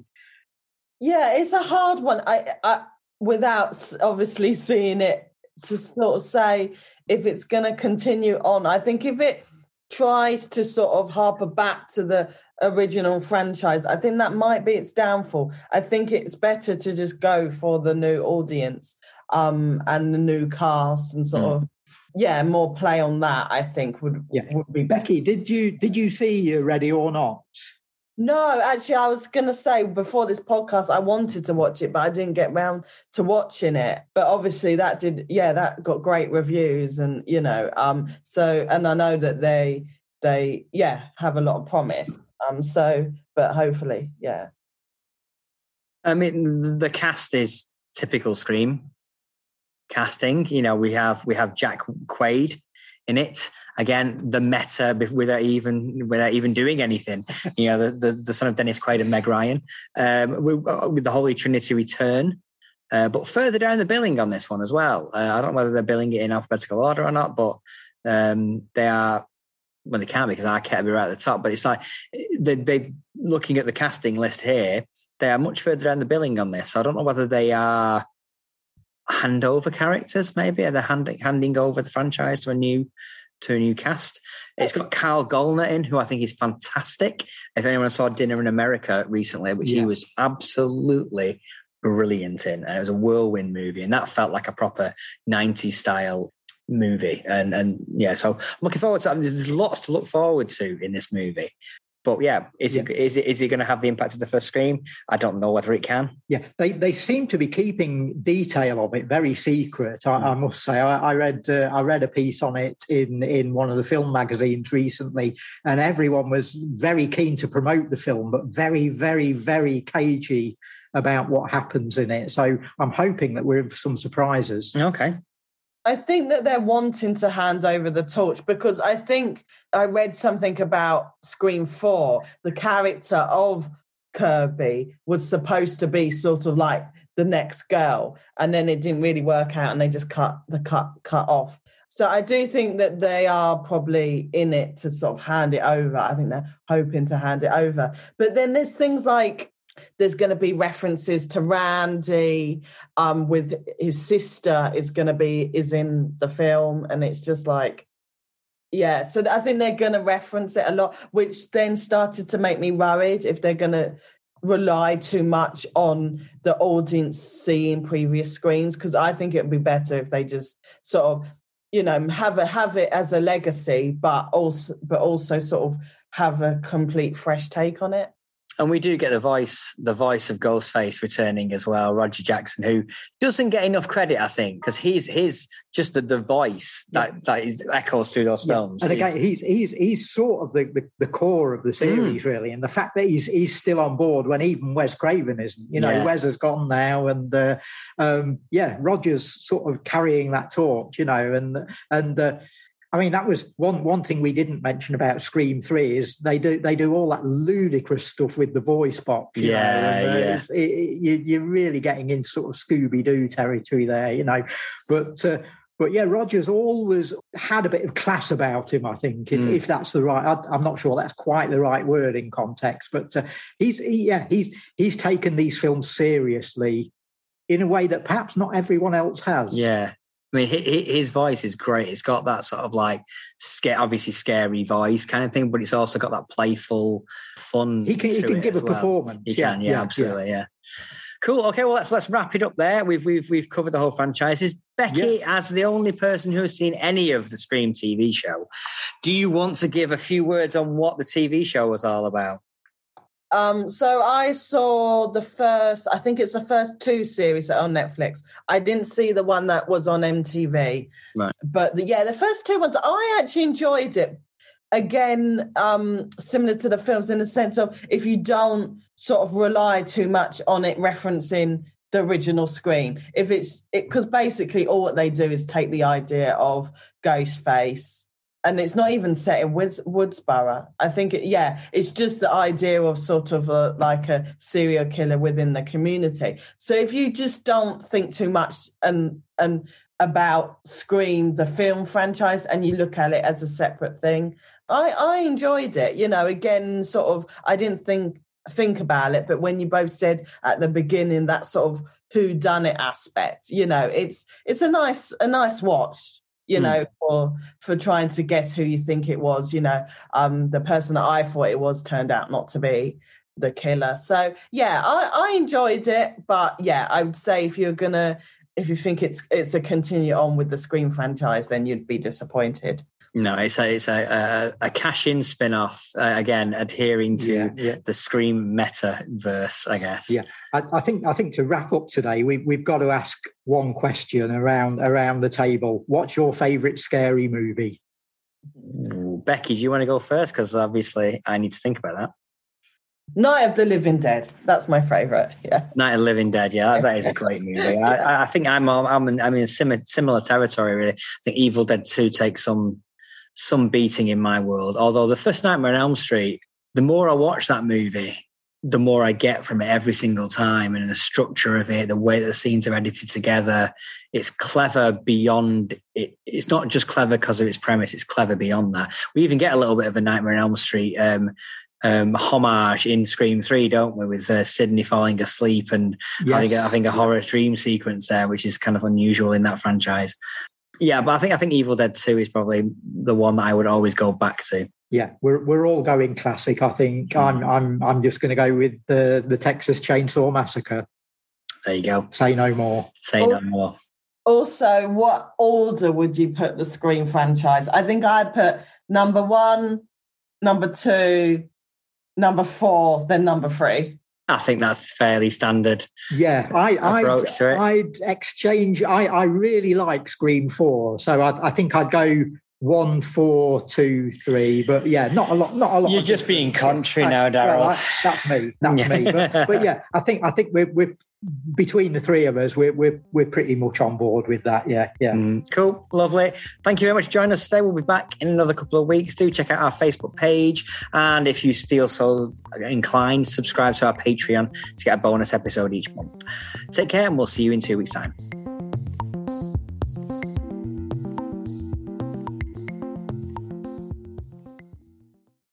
yeah, it's a hard one. I, I without obviously seeing it to sort of say if it's going to continue on. I think if it tries to sort of harper back to the original franchise, I think that might be its downfall. I think it's better to just go for the new audience um, and the new cast and sort mm. of yeah, more play on that. I think would
yeah.
would be
Becky. Did you did you see you Ready or Not?
No, actually, I was going to say before this podcast, I wanted to watch it, but I didn't get round to watching it. But obviously, that did, yeah, that got great reviews, and you know, um, so and I know that they they yeah have a lot of promise. Um, so but hopefully, yeah.
I mean, the cast is typical Scream casting. You know, we have we have Jack Quaid in it again. The meta without even without even doing anything. You know, the the, the son of Dennis Quaid and Meg Ryan um, uh, with the Holy Trinity return. Uh, but further down the billing on this one as well. Uh, I don't know whether they're billing it in alphabetical order or not, but um, they are. Well, they can because I can't be right at the top. But it's like they they looking at the casting list here. They are much further down the billing on this. So I don't know whether they are handover characters, maybe? Are they handing handing over the franchise to a new to a new cast? It's got Kyle Gallner in, who I think is fantastic. If anyone saw Dinner in America recently, which yeah. he was absolutely brilliant in, and it was a whirlwind movie, and that felt like a proper '90s style movie, and and yeah, so I'm looking forward to. Mean, there's lots to look forward to in this movie. But yeah, is yeah. it is it is it going to have the impact of the first Scream? I don't know whether it can.
Yeah, they they seem to be keeping detail of it very secret. I, I must say, I, I read uh, I read a piece on it in in one of the film magazines recently, and everyone was very keen to promote the film, but very very very cagey about what happens in it. So I'm hoping that we're in for some surprises.
Okay.
I think that they're wanting to hand over the torch because I think I read something about Scream 4. The character of Kirby was supposed to be sort of like the next girl, and then it didn't really work out, and they just cut the cut cut off. So I do think that they are probably in it to sort of hand it over. I think they're hoping to hand it over. But then there's things like there's going to be references to Randy um, with his sister is going to be is in the film and it's just like yeah so I think they're going to reference it a lot which then started to make me worried if they're going to rely too much on the audience seeing previous screens because I think it would be better if they just sort of you know have a have it as a legacy but also but also sort of have a complete fresh take on it
and we do get the voice, the voice of Ghostface returning as well, Roger Jackson, who doesn't get enough credit, I think, because he's his just the, the voice that yeah. that is echoes through those yeah. films.
And again, he's he's he's sort of the, the, the core of the series, mm. really, and the fact that he's he's still on board when even Wes Craven isn't. You know, yeah. Wes has gone now, and uh, um, yeah, Roger's sort of carrying that torch. You know, and and uh, I mean, that was one one thing we didn't mention about Scream Three is they do they do all that ludicrous stuff with the voice box.
yeah,
know,
yeah.
It, it, you, are really getting into sort of Scooby Doo territory there, you know. But uh, but yeah, Rogers always had a bit of class about him. I think, if, mm. if that's the right, I, am not sure that's quite the right word in context, but uh, he's he, yeah he's he's taken these films seriously in a way that perhaps not everyone else has.
Yeah, I mean, his voice is great. It's got that sort of like, scare, obviously scary voice kind of thing, but it's also got that playful, fun.
He can, he can give a well. performance.
He yeah, can, yeah, yeah absolutely, yeah. yeah. Cool. Okay, well let's let's wrap it up there. We've we've we've covered the whole franchises. Becky, yeah. as the only person who has seen any of the Scream TV show, do you want to give a few words on what the TV show was all about?
Um, so I saw the first, I think it's the first two series on Netflix. I didn't see the one that was on MTV.
Right.
But the, yeah, the first two ones, I actually enjoyed it. Again, um, similar to the films in the sense of if you don't sort of rely too much on it referencing the original Scream, if it's because it, basically all what they do is take the idea of Ghostface and it's not even set in Woods, Woodsboro. I think, it, yeah, it's just the idea of sort of a, like a serial killer within the community. So if you just don't think too much and and about Scream, the film franchise, and you look at it as a separate thing, I I enjoyed it. You know, again, sort of, I didn't think think about it, but when you both said at the beginning that sort of who done it aspect, you know, it's it's a nice a nice watch you mm. know, for for trying to guess who you think it was. You know, um, the person that I thought it was turned out not to be the killer. So yeah, I, I enjoyed it, but yeah, I would say if you're gonna if you think it's it's a continue on with the Scream franchise, then you'd be disappointed.
No, it's a it's a a, a cash in spin off uh, again, adhering to yeah, yeah. the Scream meta verse, I guess.
Yeah, I, I, think I think to wrap up today, we we've got to ask one question around around the table. What's your favourite scary movie?
Ooh, Becky, do you want to go first? Because obviously, I need to think about that.
Night of the Living Dead. That's my favorite. Yeah.
Night of the Living Dead. Yeah, that, that is a great movie. I, I, think I'm I'm in, I'm in similar, similar territory. Really, I think Evil Dead Two takes some some beating in my world. Although the first Nightmare on Elm Street, the more I watch that movie, the more I get from it every single time, and the structure of it, the way that the scenes are edited together, it's clever beyond it. It's not just clever because of its premise; it's clever beyond that. We even get a little bit of a Nightmare on Elm Street um, um, homage in Scream Three, don't we? With uh, Sidney falling asleep and yes. having, having a horror dream sequence there, which is kind of unusual in that franchise. Yeah, but I think I think Evil Dead Two is probably the one that I would always go back to.
Yeah, we're we're all going classic. I think mm. I'm I'm I'm just going to go with the the Texas Chainsaw Massacre.
There you go.
Say no more.
Say no more.
Also, what order would you put the Scream franchise? I think I'd put number one, number two, number four, then number three.
I think that's fairly standard.
Yeah, I, I'd, I'd, exchange. I, I really like Scream Four, so I, I think I'd go one, four, two, three. But yeah, not a lot. Not a lot.
You're just being country now, Daryl. Well,
that's me. That's me. But, but, yeah, I think I think we're, we're between the three of us, we're, we're, we're pretty much on board with that. Yeah, yeah. Mm,
cool, lovely. Thank you very much for joining us today. We'll be back in another couple of weeks. Do check out our Facebook page, and if you feel so inclined, subscribe to our Patreon to get a bonus episode each month. Take care, and we'll see you in two weeks' time.